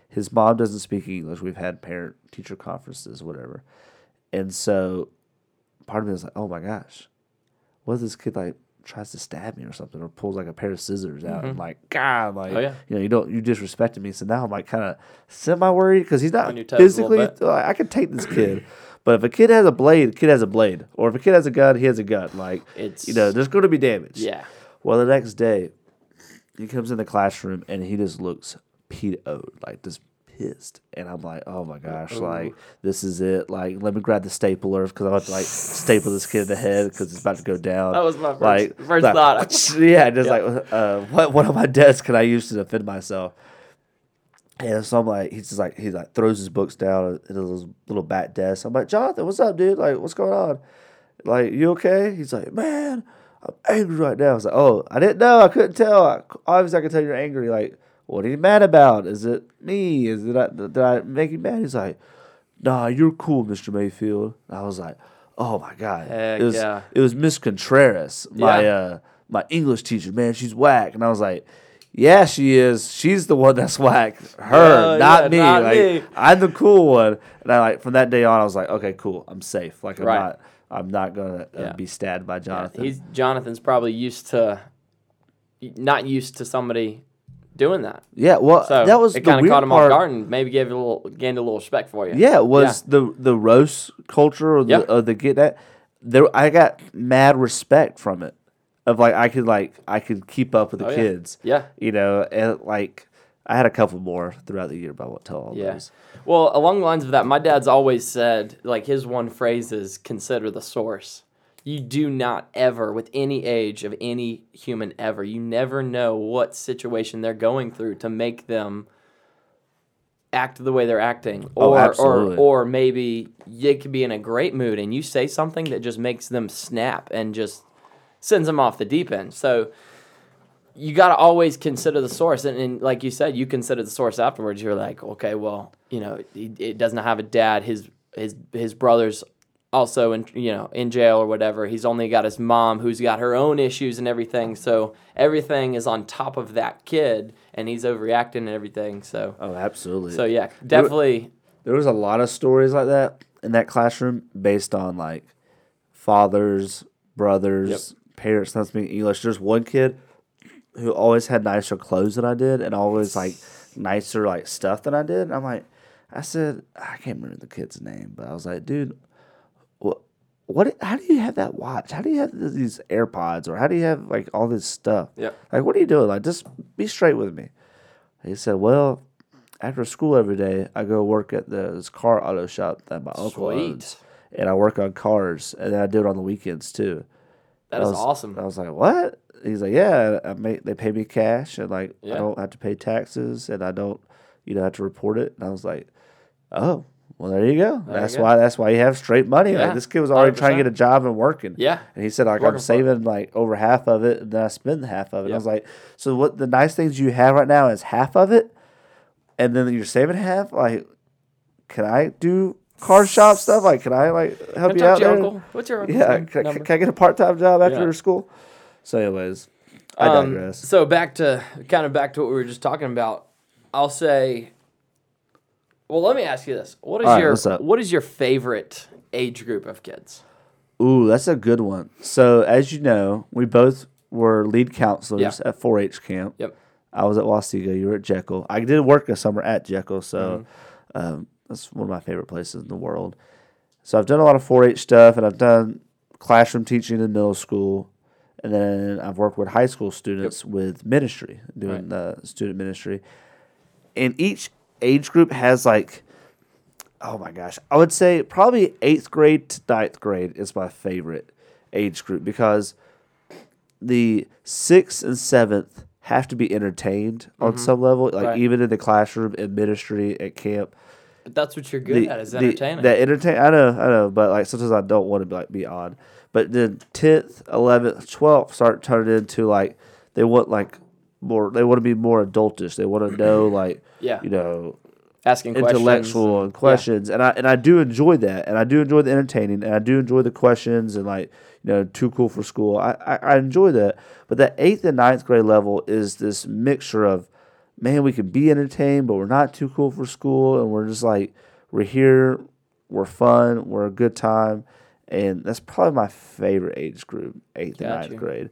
His mom doesn't speak English. We've had parent teacher conferences, whatever. And so part of me was like, oh my gosh, what if this kid like tries to stab me or something or pulls like a pair of scissors out and like, God, like, Mm-hmm. Oh, yeah. you know, you don't, you disrespected me. So now I'm like kind of semi worried because he's not On your toes a little physically, like, I could take this kid. (clears throat) But if a kid has a blade, a kid has a blade. Or if a kid has a gun, he has a gun. Like, It's- you know, there's going to be damage. Yeah. Well, the next day, he comes in the classroom and he just looks PO'd, like just pissed. And I'm like, oh my gosh, like this is it. Like, let me grab the stapler because I want to like staple this kid in the head because it's about to go down. That was my first- like, first like, thought. (laughs) yeah, just like, uh, what what on my desk can I use to defend myself? And so I'm like, he's just like, he like throws his books down at his little back desk. I'm like, Jonathan, what's up, dude? Like, what's going on? Like, you okay? He's like, man, I'm angry right now. I was like, oh, I didn't know. I couldn't tell. I, obviously, I can tell you're angry. Like, what are you mad about? Is it me? Is it I, did I make you mad? He's like, nah, you're cool, Mr. Mayfield. I was like, oh my god, Heck it was yeah. it was Miss Contreras, my Yeah. uh my English teacher. Man, she's whack. And I was like. Yeah, she is. She's the one that's whack. Her, Yeah, not yeah, me. not like me. I'm the cool one. And I like from that day on, I was like, okay, cool. I'm safe. Like I'm Right. not. I'm not gonna uh, Yeah. be stabbed by Jonathan. He's Jonathan's probably used to not used to somebody doing that. yeah. Well, So that was it the kind of caught him part. off guard and maybe gave a little gained a little respect for you. Yeah, it was the the roast culture or the Yeah. uh, the get that there. I got mad respect from it. Of like I could like I could keep up with the Oh, kids. Yeah. You know, and like I had a couple more throughout the year, but I won't tell all Yeah. those. Well, along the lines of that, my dad's always said, like, his one phrase is consider the source. You do not ever, with any age of any human ever, you never know what situation they're going through to make them act the way they're acting. Oh, Or, or, absolutely. or maybe you could be in a great mood and you say something that just makes them snap and just sends them off the deep end. So, you got to always consider the source. And, and like you said you consider the source afterwards. You're like okay well you know he, it doesn't have a dad. His his his brother's also in you know in jail or whatever. He's only got his mom who's got her own issues and everything. So everything is on top of that kid and he's overreacting and everything. So Oh, absolutely. so yeah definitely. there was a lot of stories like that in that classroom based on like fathers, brothers, parents not speaking English. There's one kid who always had nicer clothes than I did and always like nicer like stuff than I did. And I'm like, I said, I can't remember the kid's name, but I was like, dude, what, what, how do you have that watch? How do you have these AirPods or how do you have like all this stuff? Yeah. Like, what are you doing? Like, just be straight with me. He said, well, after school every day, I go work at this car auto shop that my uncle owns, and I work on cars, and then I do it on the weekends too. That I was- awesome I was like, what? He's like, yeah, I make, they pay me cash, and like Yeah. I don't have to pay taxes, and I don't, you know, have to report it. And I was like, oh, well, there you go. you that's go. why. That's why you have straight money. Yeah, Like this kid was already trying to get a job and working. Yeah. And he said, like, I'm saving like over half of it, and then I spend half of it. And I was like, so what? The nice things you have right now is half of it, and then you're saving half. Like, can I do car shop stuff? Like, can I like help you out your there? uncle? What's your Yeah, can, Number? can I get a part time job after Yeah. school? So, anyways, I Um, digress. so back to kind of back to what we were just talking about. I'll say. Well, let me ask you this: What is right, your what is your favorite age group of kids? Ooh, that's a good one. So, as you know, we both were lead counselors Yeah. at 4-H camp. Yep. I was at Wahsega. You were at Jekyll. I did work a summer at Jekyll, so Mm-hmm. um, that's one of my favorite places in the world. So I've done a lot of 4-H stuff, and I've done classroom teaching in middle school, and then I've worked with high school students with ministry, doing the student ministry. And each age group has like, oh my gosh, I would say probably eighth grade to ninth grade is my favorite age group because the sixth and seventh have to be entertained on mm-hmm. some level, like Right. even in the classroom, in ministry, at camp. But that's what you're good The- at is the- entertaining. That entertain, I know, I know, but like sometimes I don't want to be like be odd. But then tenth, eleventh, twelfth start turning into like they want like more. They want to be more adultish. They want to know (clears throat) like Yeah. you know Asking questions. intellectual and questions, and I and I do enjoy that, and I do enjoy the entertaining, and I do enjoy the questions, and like you know, too cool for school. I, I, I enjoy that, but that eighth and ninth grade level is this mixture of, man, we can be entertained, but we're not too cool for school, and we're just like we're here, we're fun, we're a good time, and that's probably my favorite age group, eighth and ninth grade.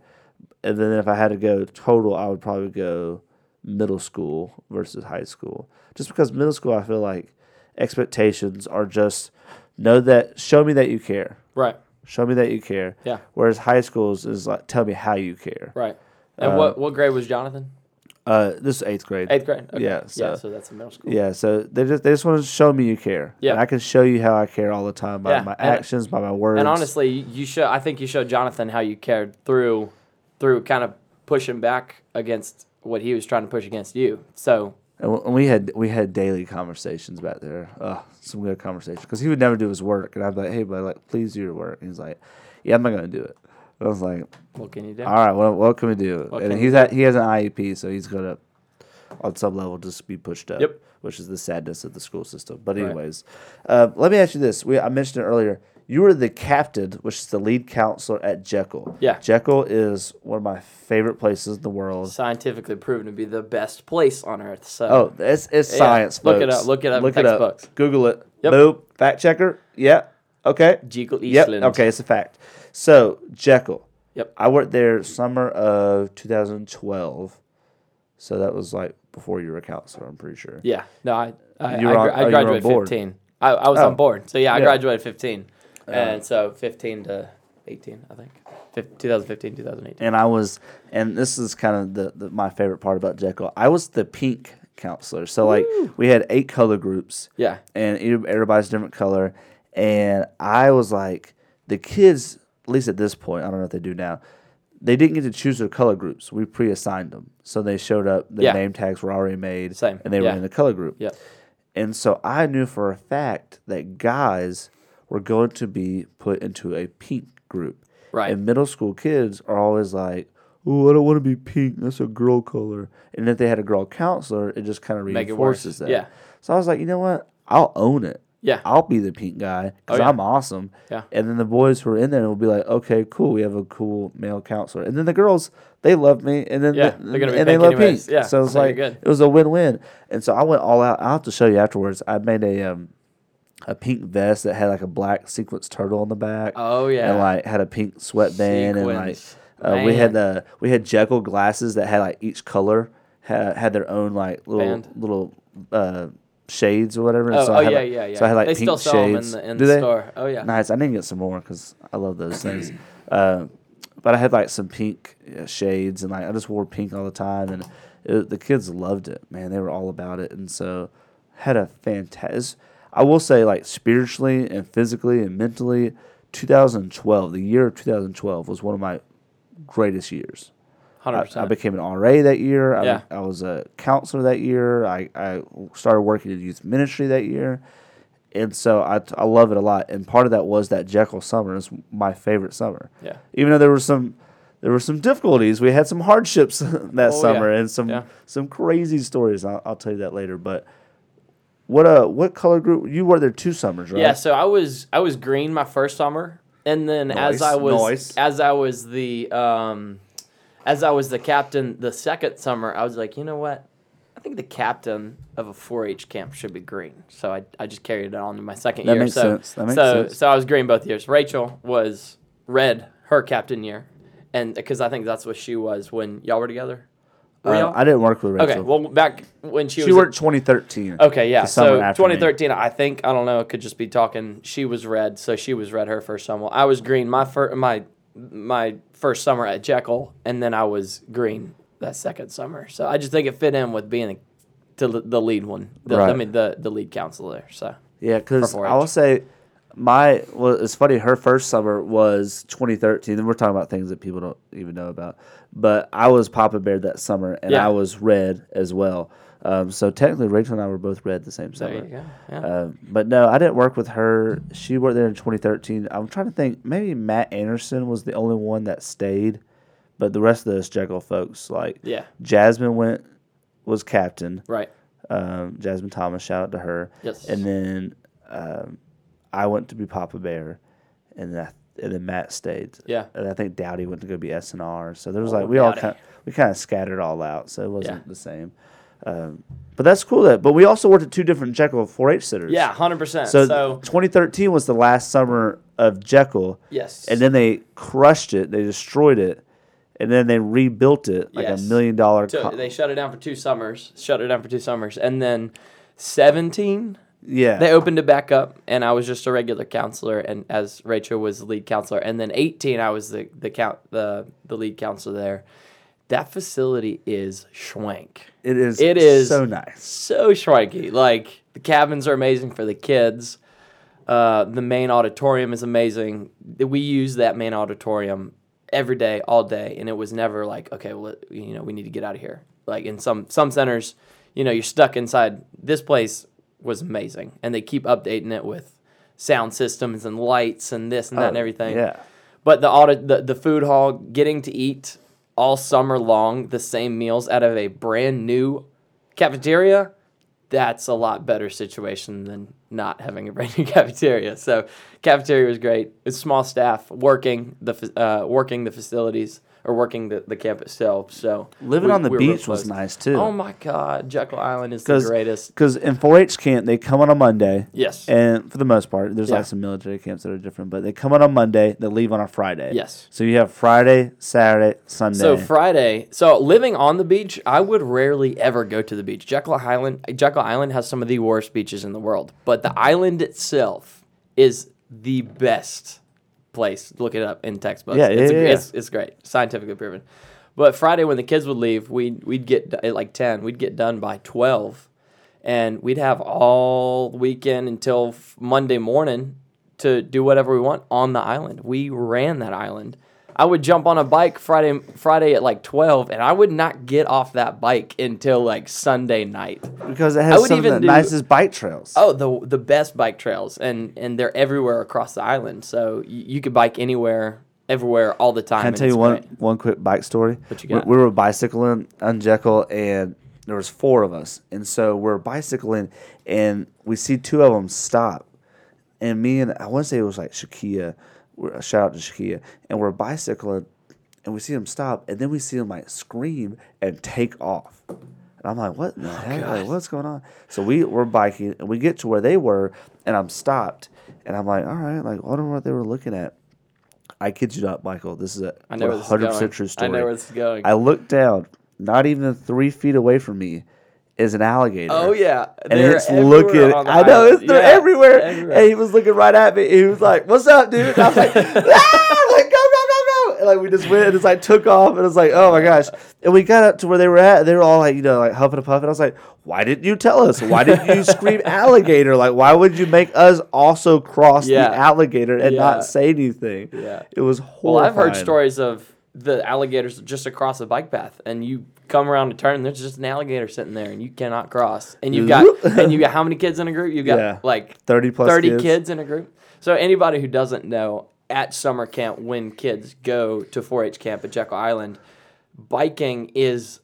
And then if I had to go total, I would probably go middle school versus high school. Just because middle school, I feel like expectations are just know that, show me that you care, Right. show me that you care. Yeah. Whereas high schools is like, tell me how you care. Right. And what uh, what grade was Jonathan? Uh, this is eighth grade. Eighth grade. Okay. Yeah, yeah. so- So that's in middle school. Yeah, so they just they just want to show me you care. Yeah. and I can show you how I care all the time by Yeah, my and- actions, by my words. And honestly, you show. I think you showed Jonathan how you cared through, through kind of pushing back against what he was trying to push against you. So And we had we had daily conversations back there. Uh, some good conversations because he would never do his work, and I'd be like, "Hey, buddy, like, please do your work." And he's like, "Yeah, I'm not gonna do it." I was like, what can you do? "All right, what what can we do?" What and he's at, he has an IEP, so he's gonna on some level just be pushed up. Yep. Which is the sadness of the school system. But Right. anyways, uh, let me ask you this: we I mentioned it earlier. You were the captain, which is the lead counselor at Jekyll. Yeah. Jekyll is one of my favorite places in the world. Scientifically proven to be the best place on earth. So Oh, it's it's Yeah, science. look it folks. up, look it up in Look it textbooks. up. Google it. Yep. Boom. Fact checker. Yeah. Okay. Jekyll Yep. Okay, it's a fact. So Jekyll. Yep. I worked there summer of 2012. So that was like before you were a counselor. I'm pretty sure. Yeah. No, I I, You I, were on- gra- oh, I on graduated board. 15. I, I was Oh. on board. So yeah, I Yeah. graduated 15. Uh-huh. and so 15 to 18, I think. Fif- 2015, 2018. And I was, and this is kind of the, the my favorite part about Jekyll. I was the pink counselor. So like we had eight color groups. Yeah. and everybody's different color. And I was like, the kids, at least at this point, I don't know if they do now, they didn't get to choose their color groups. We pre-assigned them, so they showed up. The Yeah. name tags were already made, Same, and they were in the color group. Yep. And so I knew for a fact that guys were going to be put into a pink group. Right. And middle school kids are always like, "Oh, I don't want to be pink. That's a girl color." And if they had a girl counselor, it just kind of Make it worse. reinforces that. Yeah. So I was like, you know what? I'll own it. Yeah. I'll be the pink guy because Oh, yeah. I'm awesome. Yeah. And then the boys who are in there will be like, okay, cool. We have a cool male counselor. And then the girls, they love me. And then Yeah, the- they're gonna be and they love anyways. pink. Yeah, So it's so like it was a win-win. And so I went all out. I'll have to show you afterwards. I made a um a pink vest that had like a black sequence turtle on the back. Oh, yeah. And like had a pink sweatband and like uh, we had the we had Jekyll glasses that had like each color had, had their own like little Band. little uh shades or whatever. And Oh, so oh I had, yeah, like- yeah, yeah. So I had like they pink still sell them in shades. the, in the store. Oh, yeah. Nice. I need to get some more because I love those things. uh, but I had like some pink uh, shades and like I just wore pink all the time and it, the kids loved it. Man, they were all about it. And so had a fantastic. I will say like spiritually and physically and mentally, 2012, the year of 2012 was one of my greatest years. I, 100%. I became an RA that year. I, Yeah. I was a counselor that year. I, I started working in youth ministry that year. And so I, I love it a lot. And part of that was that Jekyll summer is my favorite summer. Yeah. Even though there were some there were some difficulties, we had some hardships (laughs) that Oh, summer yeah. and some Yeah. some crazy stories. I'll, I'll tell you that later. But what uh what color group you were there two summers, right? Yeah, so I was I was green my first summer, and then as I was nice. as I was the um, as I was the captain the second summer, I was like, you know what, I think the captain of a 4-H camp should be green. So I, I just carried it on to my second That year. makes so sense. That makes so sense. so I was green both years. Rachel was red her captain year, and because I think that's what she was when y'all were together. Were Uh? I didn't work with Rachel. okay, well back when she, she was worked 2013. Okay, yeah. So after me. 2013, I think I don't know. It could just be talking. She was red, so she was red her first summer. I was green. My first my my first summer at Jekyll, and then I was green that second summer. So I just think it fit in with being the, to the lead one. The, I mean the the lead counselor there. So Yeah, because I will say, my well, it's funny. Her first summer was 2013, and we're talking about things that people don't even know about. But I was Papa Bear that summer, and Yeah. I was red as well. Um, so technically, Rachel and I were both red the same there summer. you go. Yeah. Um, but no, I didn't work with her. She worked there in 2013. I'm trying to think. Maybe Matt Anderson was the only one that stayed, but the rest of those Jekyll folks, like yeah. Jasmine, went was captain. Right. Um, Jasmine Thomas, shout out to her. Yes. And then um, I went to be Papa Bear, and that and then Matt stayed. Yeah. And I think Dowdy went to go be SNR. So there was Oh, like we all Dowdy. kind we kind of scattered all out, so it wasn't Yeah. the same. Um, but that's cool. That but we also worked at two different Jekyll 4-H sitters. Yeah. Hundred percent. So, So, 2013 was the last summer of Jekyll, yes. and then they crushed it. They destroyed it, and then they rebuilt it like Yes. a million dollar. So co- they shut it down for two summers. Shut it down for two summers, and then seventeen yeah. they opened it back up and i was just a regular counselor and as rachel was the lead counselor and then 18 i was the the count the the lead counselor there that facility is schwank it is. it is so nice. so schwanky like the cabins are amazing for the kids uh, the main auditorium is amazing we use that main auditorium every day all day and it was never like okay well you know we need to get out of here like in some some centers you know you're stuck inside this place was amazing and they keep updating it with sound systems and lights and this and that and Oh, everything Yeah. but the audit, the, the food hall, getting to eat all summer long the same meals out of a brand new cafeteria, that's a lot better situation than not having a (laughs) brand new cafeteria. So cafeteria was great. It's small staff working the uh, working the facilities or working the, the camp itself. So Living we- on the we beach was nice too. Oh my God, Jekyll Island is the greatest. Because in 4-H camp, they come on a Monday. Yes. And for the most part, there's Yeah. like some military camps that are different, but they come on a Monday, they leave on a Friday. Yes. So you have Friday, Saturday, Sunday. So Friday, so living on the beach, I would rarely ever go to the beach. Jekyll Island, Jekyll Island has some of the worst beaches in the world, but the island itself is the best place. Look it up in textbooks. Yeah, it's, yeah, a- yeah. it's it's great, scientifically proven. But Friday when the kids would leave, we'd we'd get at like ten, we'd get done by twelve, and we'd have all weekend until Monday morning to do whatever we want on the island. We ran that island. I would jump on a bike Friday Friday at like 12 and I would not get off that bike until like Sunday night. because it has some of the do- nicest bike trails. Oh, the the best bike trails and and they're everywhere across the island. So y- you could bike anywhere, everywhere all the time. Can I tell you one great. one quick bike story? What you We- got? We, were bicycling on Jekyll, and there was four of us, and so we're bicycling, and we see two of them stop, and me and I want to say it was like Shakia, we're, uh, shout out to Shakia, and we're bicycling, and we see them stop, and then we see them like scream and take off. And I'm like, what in the oh, heck? Like, what's going on? So we were biking, and we get to where they were, and I'm stopped, and I'm like, all right, like, I wonder what they were looking at. I kid you not, Michael. This is a I know where this is 100% going. true I story. know where this is going. I look down, not even three feet away from me is an alligator. oh yeah. And They're it's looking. I know it's they're Yeah, everywhere. everywhere. And he was looking right at me. He was like, "What's up, dude?" And I was like, (laughs) "Ah!" like go go go go. And like we just went and it's like took off and it's like, oh my gosh. And we got up to where they were at. And they were all like, you know, like huffing and puffing. I was like, why didn't you tell us? Why didn't you (laughs) scream alligator? Like, why would you make us also cross Yeah. the alligator and Yeah. not say anything? Yeah. It was Well. I've heard stories of the alligators just across a bike path, and you come around a turn, there's just an alligator sitting there, and you cannot cross. And you've got (laughs) and you got how many kids in a group? You've got Yeah. like 30 plus 30 kids. kids. in a group. So anybody who doesn't know, at summer camp when kids go to 4-H camp at Jekyll Island, biking is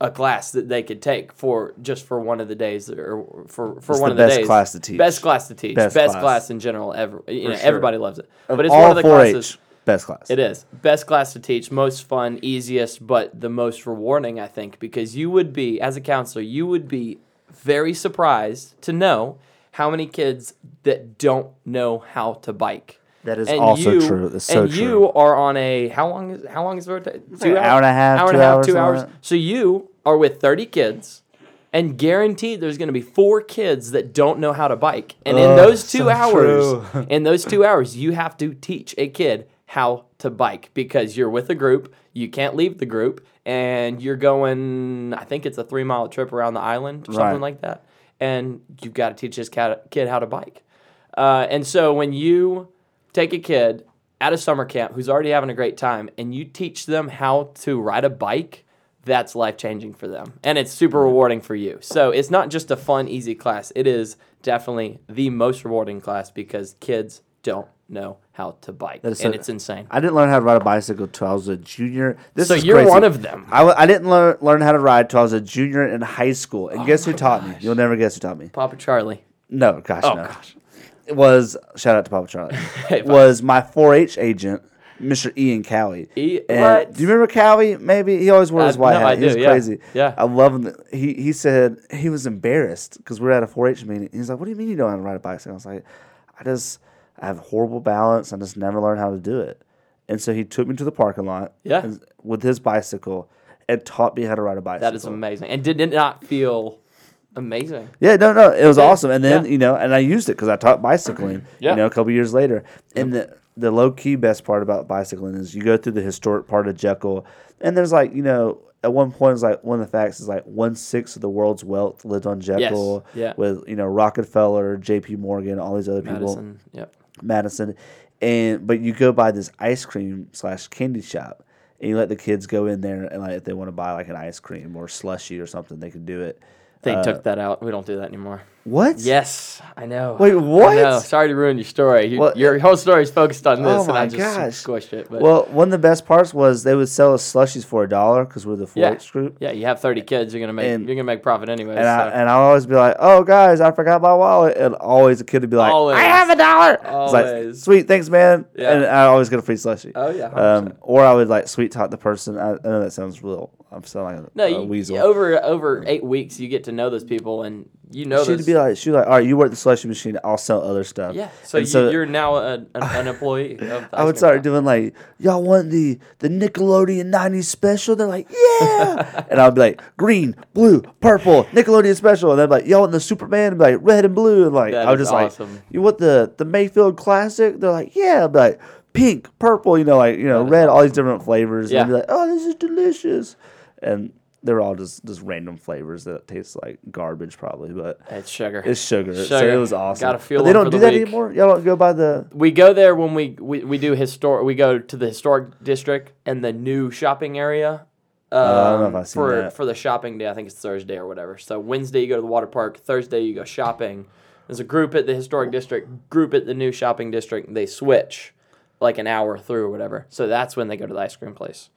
a class that they could take for just for one of the days or for for It's one the of the best days. class to teach. Best class to teach. Best Best, class. class. in general ever. You know, sure. everybody loves it. But it's all one of the 4-H, classes best class. it is. Best class to teach, most fun, easiest, but the most rewarding, I think, because you would be, as a counselor, you would be very surprised to know how many kids that don't know how to bike. That is and also you, true. That's so and true. you are on a how long is how long is the road? Two like an hour and a half, hour and two a half, hours, two hours. like. So you are with thirty kids, and guaranteed there's going to be four kids that don't know how to bike, and in those two so hours, (laughs) in those two hours, you have to teach a kid how to bike because you're with a group. You can't leave the group, and you're going. I think it's a three mile trip around the island or something Right. like that, and you've got to teach this kid how to bike. Uh, and so when you take a kid at a summer camp who's already having a great time and you teach them how to ride a bike, that's life changing for them. And it's super rewarding for you. So it's not just a fun, easy class. It is definitely the most rewarding class because kids don't know how to bike. and so- it's insane. I didn't learn how to ride a bicycle until I was a junior. This So is you're crazy. one of them. I didn't learn learn how to ride until I was a junior in high school. And oh guess who taught me? You'll never guess who taught me. Papa Charlie. No, gosh, Oh, no. gosh. It was shout out to Papa Charlie. (laughs) Hey, Papa. was my 4-H agent, Mr. Ian Cowie. E- And what? Do you remember Cowie? Maybe he always wore his white no, hat. I he was yeah. crazy. Yeah. I love him. He he said he was embarrassed because we were at a 4-H meeting. He's like, "What do you mean you don't know how to ride a bicycle?" I was like, "I just I have horrible balance. I just never learned how to do it." And so he took me to the parking lot. Yeah. and- with his bicycle and taught me how to ride a bicycle. That is amazing. And did it not feel amazing? Yeah, no, no, it was Yeah, awesome. And then yeah. you know, and I used it because I taught bicycling. (clears throat) Yeah. You know, a couple years later, and the the low key best part about bicycling is you go through the historic part of Jekyll, and there's like you know. At one point, it's like one of the facts is like one sixth of the world's wealth lived on Jekyll. yeah. With you know Rockefeller, J.P. Morgan, all these other people. Madison. Yep. Madison, and but you go by this ice cream slash candy shop, and you let the kids go in there and like if they want to buy like an ice cream or slushy or something, they can do it. They Uh, took that out. We don't do that anymore. What? Yes, I know. Wait, what? I know. Sorry to ruin your story. You, Well, your whole story is focused on this, Oh and I just gosh. squished it. But Well, one of the best parts was they would sell us slushies for a dollar because we're the 4 yeah, group. yeah, you have thirty kids. You're gonna make And- you're gonna make profit anyway. And I so. and I'll always be like, "Oh, guys, I forgot my wallet," and always a kid would be like, Always. "I have a dollar." It's like, Always. "Sweet, thanks, man." Yeah. And I always get a free slushie. Oh, yeah, Um, or I would like sweet talk the person. I, I know that sounds real. I'm sounding like a, no, a you, weasel. over over eight weeks, you get to know those people, and you know She'd be like, she'd be like, "All right, you work the slushie machine. I'll sell other stuff." yeah, so, And you, you're now a, an, an (laughs) employee. I would start doing like, y'all want the the Nickelodeon '90s special? They're like, yeah, (laughs) and I'd be like, green, blue, purple, Nickelodeon special, and they'd be like, y'all want the Superman? I'd be like, red and blue, and like, That I was just awesome. like, you want the the Mayfield Classic? They're like, yeah, I'd be like, pink, purple, you know, like you know, red, all these different flavors, Yeah. and be like, oh, this is delicious, and they're all just just random flavors that taste like garbage, probably, but. It's sugar. It's sugar, so it was awesome. Gotta feel but they don't do the that week. anymore. Y'all don't go by the we go there when we, we, we do historic. We go to the historic district and the new shopping area. Um, I don't know if I've seen for that. for the shopping day. I think it's Thursday or whatever. So Wednesday you go to the water park. Thursday you go shopping. There's a group at the historic district, group at the new shopping district. They switch like an hour through or whatever. So that's when they go to the ice cream place.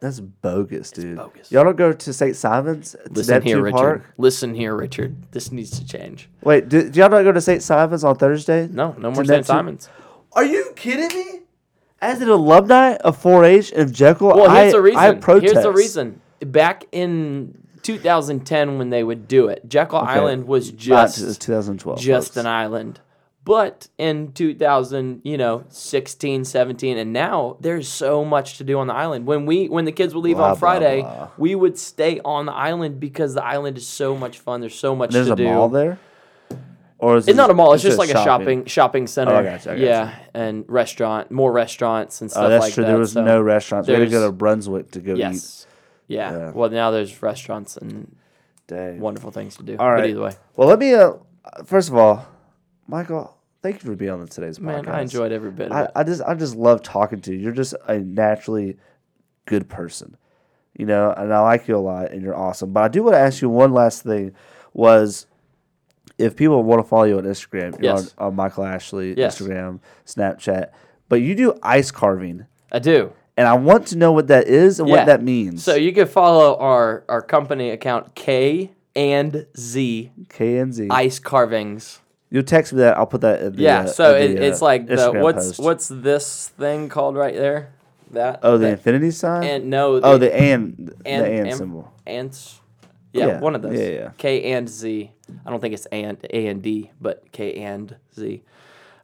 That's bogus, dude. bogus. Y'all don't go to St. Simons to Listen here, Neptune Richard. Park. Listen here, Richard. This needs to change. Wait, do, do y'all not go to St. Simons on Thursday? No, no more St. Simons. Are you kidding me? As an alumni of 4-H and Jekyll, Well, here's I, the reason. I protest. Here's the reason. Back in 2010, when they would do it, Jekyll Island was just 2012. just folks. an island. But in 2000, you know, 16, 17, and now there's so much to do on the island. When we when the kids would leave Blah, on blah, Friday, blah. we would stay on the island because the island is so much fun. There's so much to do. There's to a do. mall there? Or is It's not a mall. It's just like a shopping shopping center. Oh, I gotcha, I gotcha. Yeah, and restaurant, more restaurants and stuff Oh, that's like true. that. There was so- no restaurants. We had to go there's- to Brunswick to go eat. Yes. Yeah. Yeah. Well, now there's restaurants and Dang. wonderful things to do. All right. But either way, Well, let me. Uh, first of all, Michael, thank you for being on today's podcast. man. I enjoyed every bit of I, it. I just I just love talking to you. You're just a naturally good person, you know, and I like you a lot, and you're awesome. But I do want to ask you one last thing: was if people want to follow you on Instagram, you're Yes. on, on Michael Ashley Yes. Instagram, Snapchat, but you do ice carving, I do. and I want to know what that is and Yeah. what that means. So you can follow our our company account K and Z. K and Z Ice Carvings. You'll text me that. I'll put that. In the, Yeah. uh, So in it, the, it's uh, like the Instagram what's post. what's this thing called right there? That. oh the that- infinity sign. and no. oh the and, and, the and and- symbol. Ants. Yeah, Yeah, one of those. yeah, yeah. K and Z. I don't think it's and A and D, but K and Z.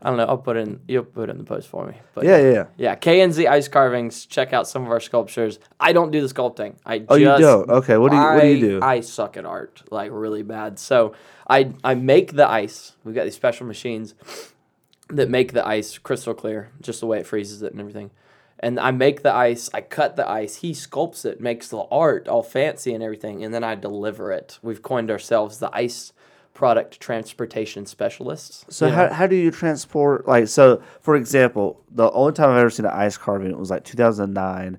I don't know. I'll put in. You'll put it in the post for me. But Yeah, yeah, yeah. yeah. KNZ Ice Carvings. Check out some of our sculptures. I don't do the sculpting. I Oh, you just, don't? Okay, what do you- what do you I- do? I suck at art like really bad. So I I make the ice. We've got these special machines that make the ice crystal clear, just the way it freezes it and everything. And I make the ice, I cut the ice, he sculpts it, makes the art all fancy and everything, and then I deliver it. We've coined ourselves the ice product transportation specialists. So know? how, how do you transport like so for example, the only time I've ever seen an ice carving it was like 2009.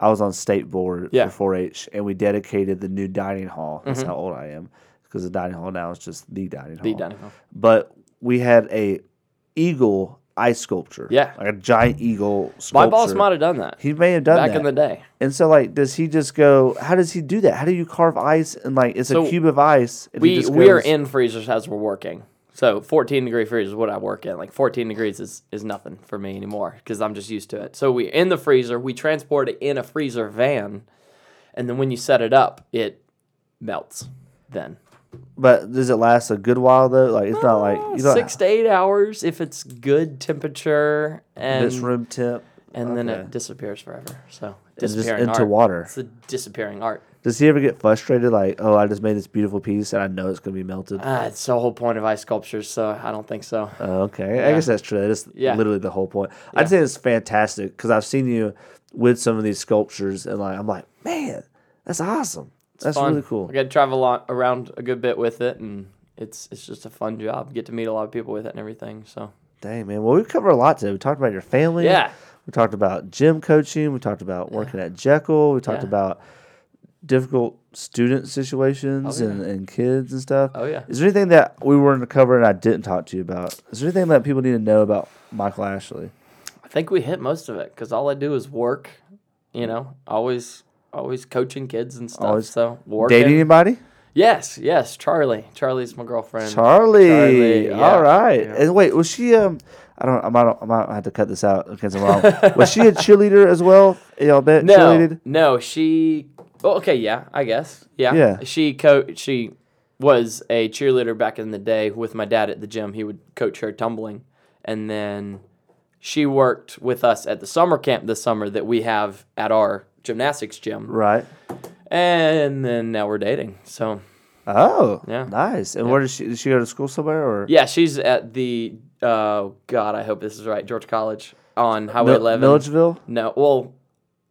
I was on state board Yeah. for 4-H and we dedicated the new dining hall. That's how old I am because the dining hall now is just the dining hall. Mm-hmm. The dining hall. But we had a eagle ice sculpture. Yeah. Like a giant eagle sculpture. My boss might have done that He may have done that. back that. in the day. And so, like, does he just go? How does he do that? How do you carve ice and like it's So a cube of ice? and We just we are in freezers as we're working. So 14 degree freezers is what I work in. Like 14 degrees is, is nothing for me anymore because I'm just used to it. So we in the freezer, we transport it in a freezer van, and then when you set it up, it melts. Then But does it last a good while though? Like it's not like you don't six to eight hours if it's good temperature and it's room temp. and then okay. it disappears forever. So just disappearing into art. water. It's the disappearing art. Does he ever get frustrated? Like, oh, I just made this beautiful piece and I know it's gonna be melted. Ah, it's the whole point of ice sculptures, so I don't think so. Oh, okay, I guess that's true. That's Yeah. literally the whole point. I'd say it's fantastic because I've seen you with some of these sculptures and like I'm like, man, that's awesome. That's fun. really cool. I got to travel a lot around a good bit with it, and it's it's just a fun job. Get to meet a lot of people with it and everything. So Dang man, well we covered a lot today. We talked about your family. Yeah. We talked about gym coaching. We talked about working at Jekyll. We talked Yeah. about difficult student situations Oh, yeah. and, and kids and stuff. Oh, yeah. Is there anything that we weren't to cover and I didn't talk to you about? Is there anything that people need to know about Michael Ashley? I think we hit most of it because all I do is work. You know, always always coaching kids and stuff. Always so working. Dating anybody? Yes, yes. Charlie. Charlie's my girlfriend. Charlie. Charlie, yeah. All right. Yeah. And wait, was she um I don't I might I might have to cut this out in case I'm wrong. was she a cheerleader as well? Y'all bet No, cheerleaded? no. She. Oh, okay. Yeah, I guess. Yeah. Yeah. She co. She was a cheerleader back in the day with my dad at the gym. He would coach her tumbling, and then she worked with us at the summer camp this summer that we have at our gymnastics gym. Right. And then now we're dating. So Oh, Yeah. nice. And where does she? Did she go to school somewhere or? yeah, she's at the. Uh, God, I hope this is right. Georgia College on Highway Mil- 11. Milledgeville. No, well,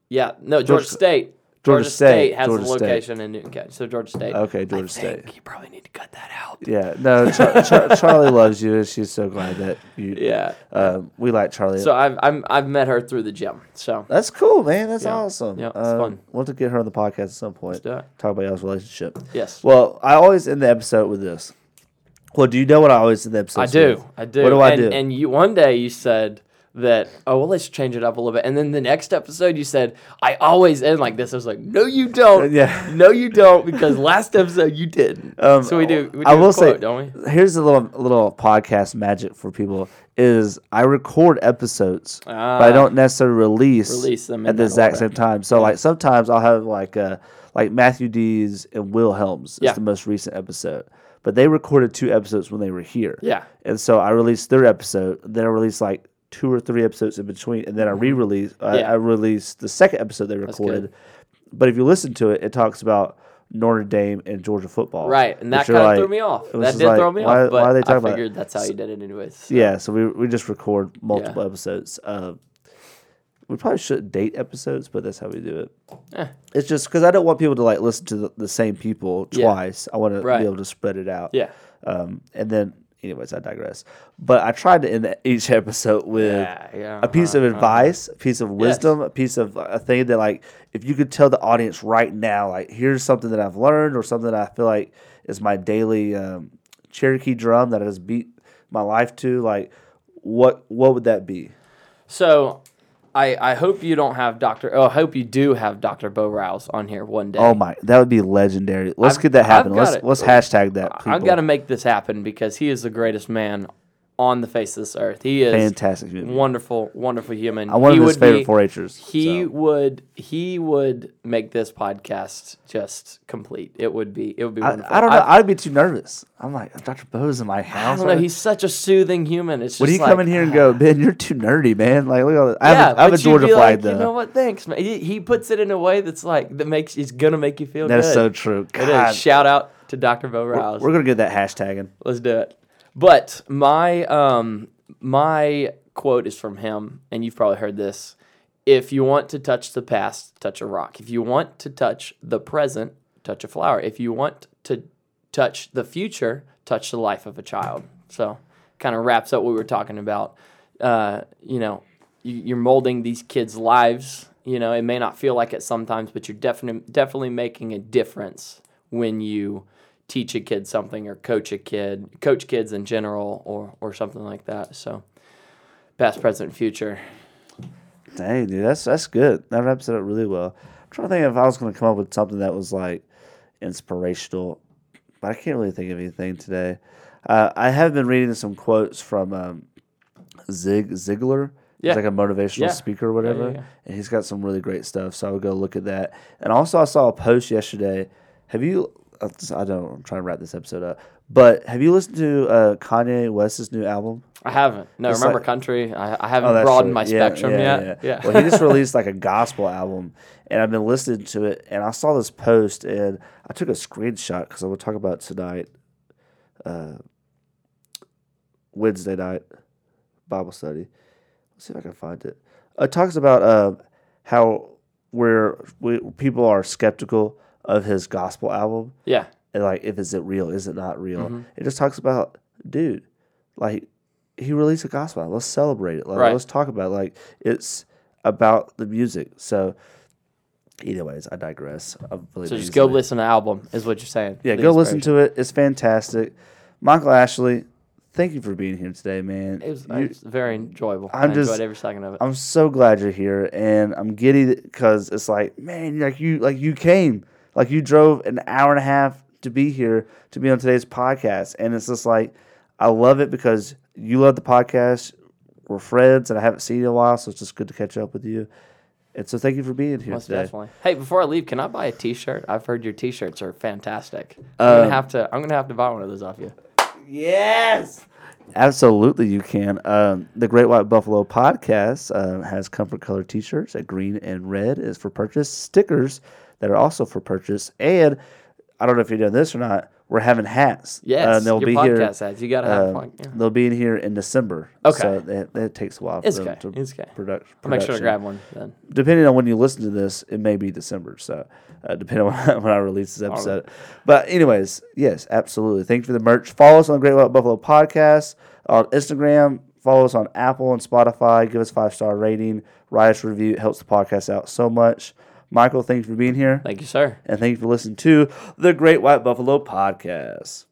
yeah, no, Georgia Georgia- State. Georgia State, has Georgia a State. location in Newton County, so Georgia State. Okay, I Georgia think State. You probably need to cut that out. Yeah, no, Char- (laughs) Char- Charlie loves you, she's so glad that you. (laughs) Yeah. um, we like Charlie. So I've I'm, I've met her through the gym. So that's cool, man. That's Yeah. awesome. Yeah, it's Um, fun. Want to get her on the podcast at some point. do it. Talk about y'all's relationship. yes, Well, I always end the episode with this. Well, do you know what I always end the episode? I do. I do. What do I do? And you one day you said that oh well let's change it up a little bit, and then the next episode you said I always end like this. I was like no you don't. Yeah. No you don't because last episode you didn't. Um, so we do. We do I will a say, don't we? here's a little little podcast magic for people: is I record episodes, but I Ah. don't necessarily release Release them at the exact same time. So like sometimes I'll have like uh like Matthew D's and Will Helms is Yeah. the most recent episode, but they recorded two episodes when they were here. Yeah. and so I released their episode. Then I released like two or three episodes in between, and then I re-released. I, Mm-hmm. Yeah. I released the second episode they recorded. But if you listen to it, it talks about Notre Dame and Georgia football. Right, and that kind of like- threw me off. That did like, throw me why- off, but why are they I talking about it? figured that's how you did it anyways. so. Yeah, so we we just record multiple Yeah. episodes. Uh, we probably should date episodes, but that's how we do it. Eh. It's just because I don't want people to like listen to the, the same people Yeah. twice. I want to be able to spread it out. Yeah. Um, and then, anyways, I digress. But I tried to end (laughs) each episode with Yeah, yeah, a piece of uh-huh, advice, a piece of wisdom, a piece of a thing that like if you could tell the audience right now, like here's something that I've learned or something that I feel like is my daily um, Cherokee drum that has beat my life to, like what what would that be? So, I I hope you don't have Doctor. Oh, I hope you do have Doctor Bo Rouse on here one day. Oh my, that would be legendary. Let's I've- get that I've happen. Let's it. let's hashtag that. I've people. got to make this happen because he is the greatest man on the face of this earth. He is Fantastic human. wonderful, wonderful human. I'm one he of his would favorite be- 4-Hers. He so. would he would make this podcast just complete. It would be it would be I, wonderful. I don't know. I, I'd be too nervous. I'm like Dr. Bose in my house. I don't know. He's such a soothing human. It's just Would he like, come in here and go, ah. Ben, you're too nerdy, man? Like, look at all this. I have, yeah, a, I have a Georgia flag, like, though. You know what? Thanks, man. He, he puts it in a way that's like that makes he's gonna make you feel That good. is so true. It God. is. Shout out to Dr. Bo Rouse. We're going to get that hashtagging. Let's do it. But my um my quote is from him, and you've probably heard this. If you want to touch the past, touch a rock. If you want to touch the present, touch a flower. If you want to touch the future, touch the life of a child. So kind of wraps up what we were talking about. Uh, you know, you, you're molding these kids' lives. You know, it may not feel like it sometimes, but you're definitely definitely making a difference when you teach a kid something or coach a kid, coach kids in general, or or something like that. So, past, present, future. Dang, dude, that's that's good. That wraps it up really well. I'm trying to think if I was going to come up with something that was like inspirational, but I can't really think of anything today. Uh, I have been reading some quotes from um, Zig Ziglar. Yeah. He's like a motivational Yeah. speaker or whatever, yeah. and he's got some really great stuff. So I would go look at that. And also, I saw a post yesterday. Have you? Uh, I don't. I'm trying to wrap this episode up. But have you listened to uh, Kanye West's new album? I haven't. No, It's remember like- country. I, I haven't Oh, broadened true. my Yeah, spectrum yeah, yet. Yeah. Well, he just (laughs) released like a gospel album, and I've been listening to it. And I saw this post, and I took a screenshot because I will talk about tonight, uh, Wednesday night Bible study. Let's see if I can find it. It talks about uh, how we're we, people are skeptical of his gospel album, yeah. and like if is it real, is it not real? Mm-hmm. It just talks about, dude, like he released a gospel album. Let's celebrate it. Like, Right. Let's talk about it. like it's about the music. So, anyways, I digress. I'm really So just go listen to the album, is what you're saying. Yeah, go listen to it. It's fantastic. Michael Ashley, thank you for being here today, man. It was, You- it was very enjoyable. I'm I just- enjoyed every second of it. I'm so glad you're here, and I'm giddy because it's like, man, like you, like you came, like you drove an hour and a half to be here to be on today's podcast, and it's just like, I love it because you love the podcast. We're friends, and I haven't seen you in a while, so it's just good to catch up with you. And so, thank you for being here Most today. definitely. Hey, before I leave, can I buy a T-shirt? I've heard your T-shirts are fantastic. I'm Um, gonna have to. I'm gonna have to buy one of those off you. Yes. Absolutely, you can. Um, the Great White Buffalo podcast uh, has comfort color T-shirts. A green and red is for purchase. Stickers that are also for purchase. And I don't know if you've done this or not. We're having hats. Yes, uh, they'll your be podcast here. ads. You gotta have one. Yeah. They'll be in here in December. Okay. so that, that takes a while. For It's them okay. to It's okay. Product, I'll make sure to grab one then. Depending on when you listen to this, it may be December. So, uh, depending (laughs) on when I release this episode. But, anyways, yes, absolutely. Thank you for the merch. Follow us on the Great White Buffalo Podcast on Instagram. Follow us on Apple and Spotify. Give us five star rating. Write us a review. It helps the podcast out so much. Michael, thanks for being here. Thank you, sir. And thank you for listening to the Great White Buffalo Podcast.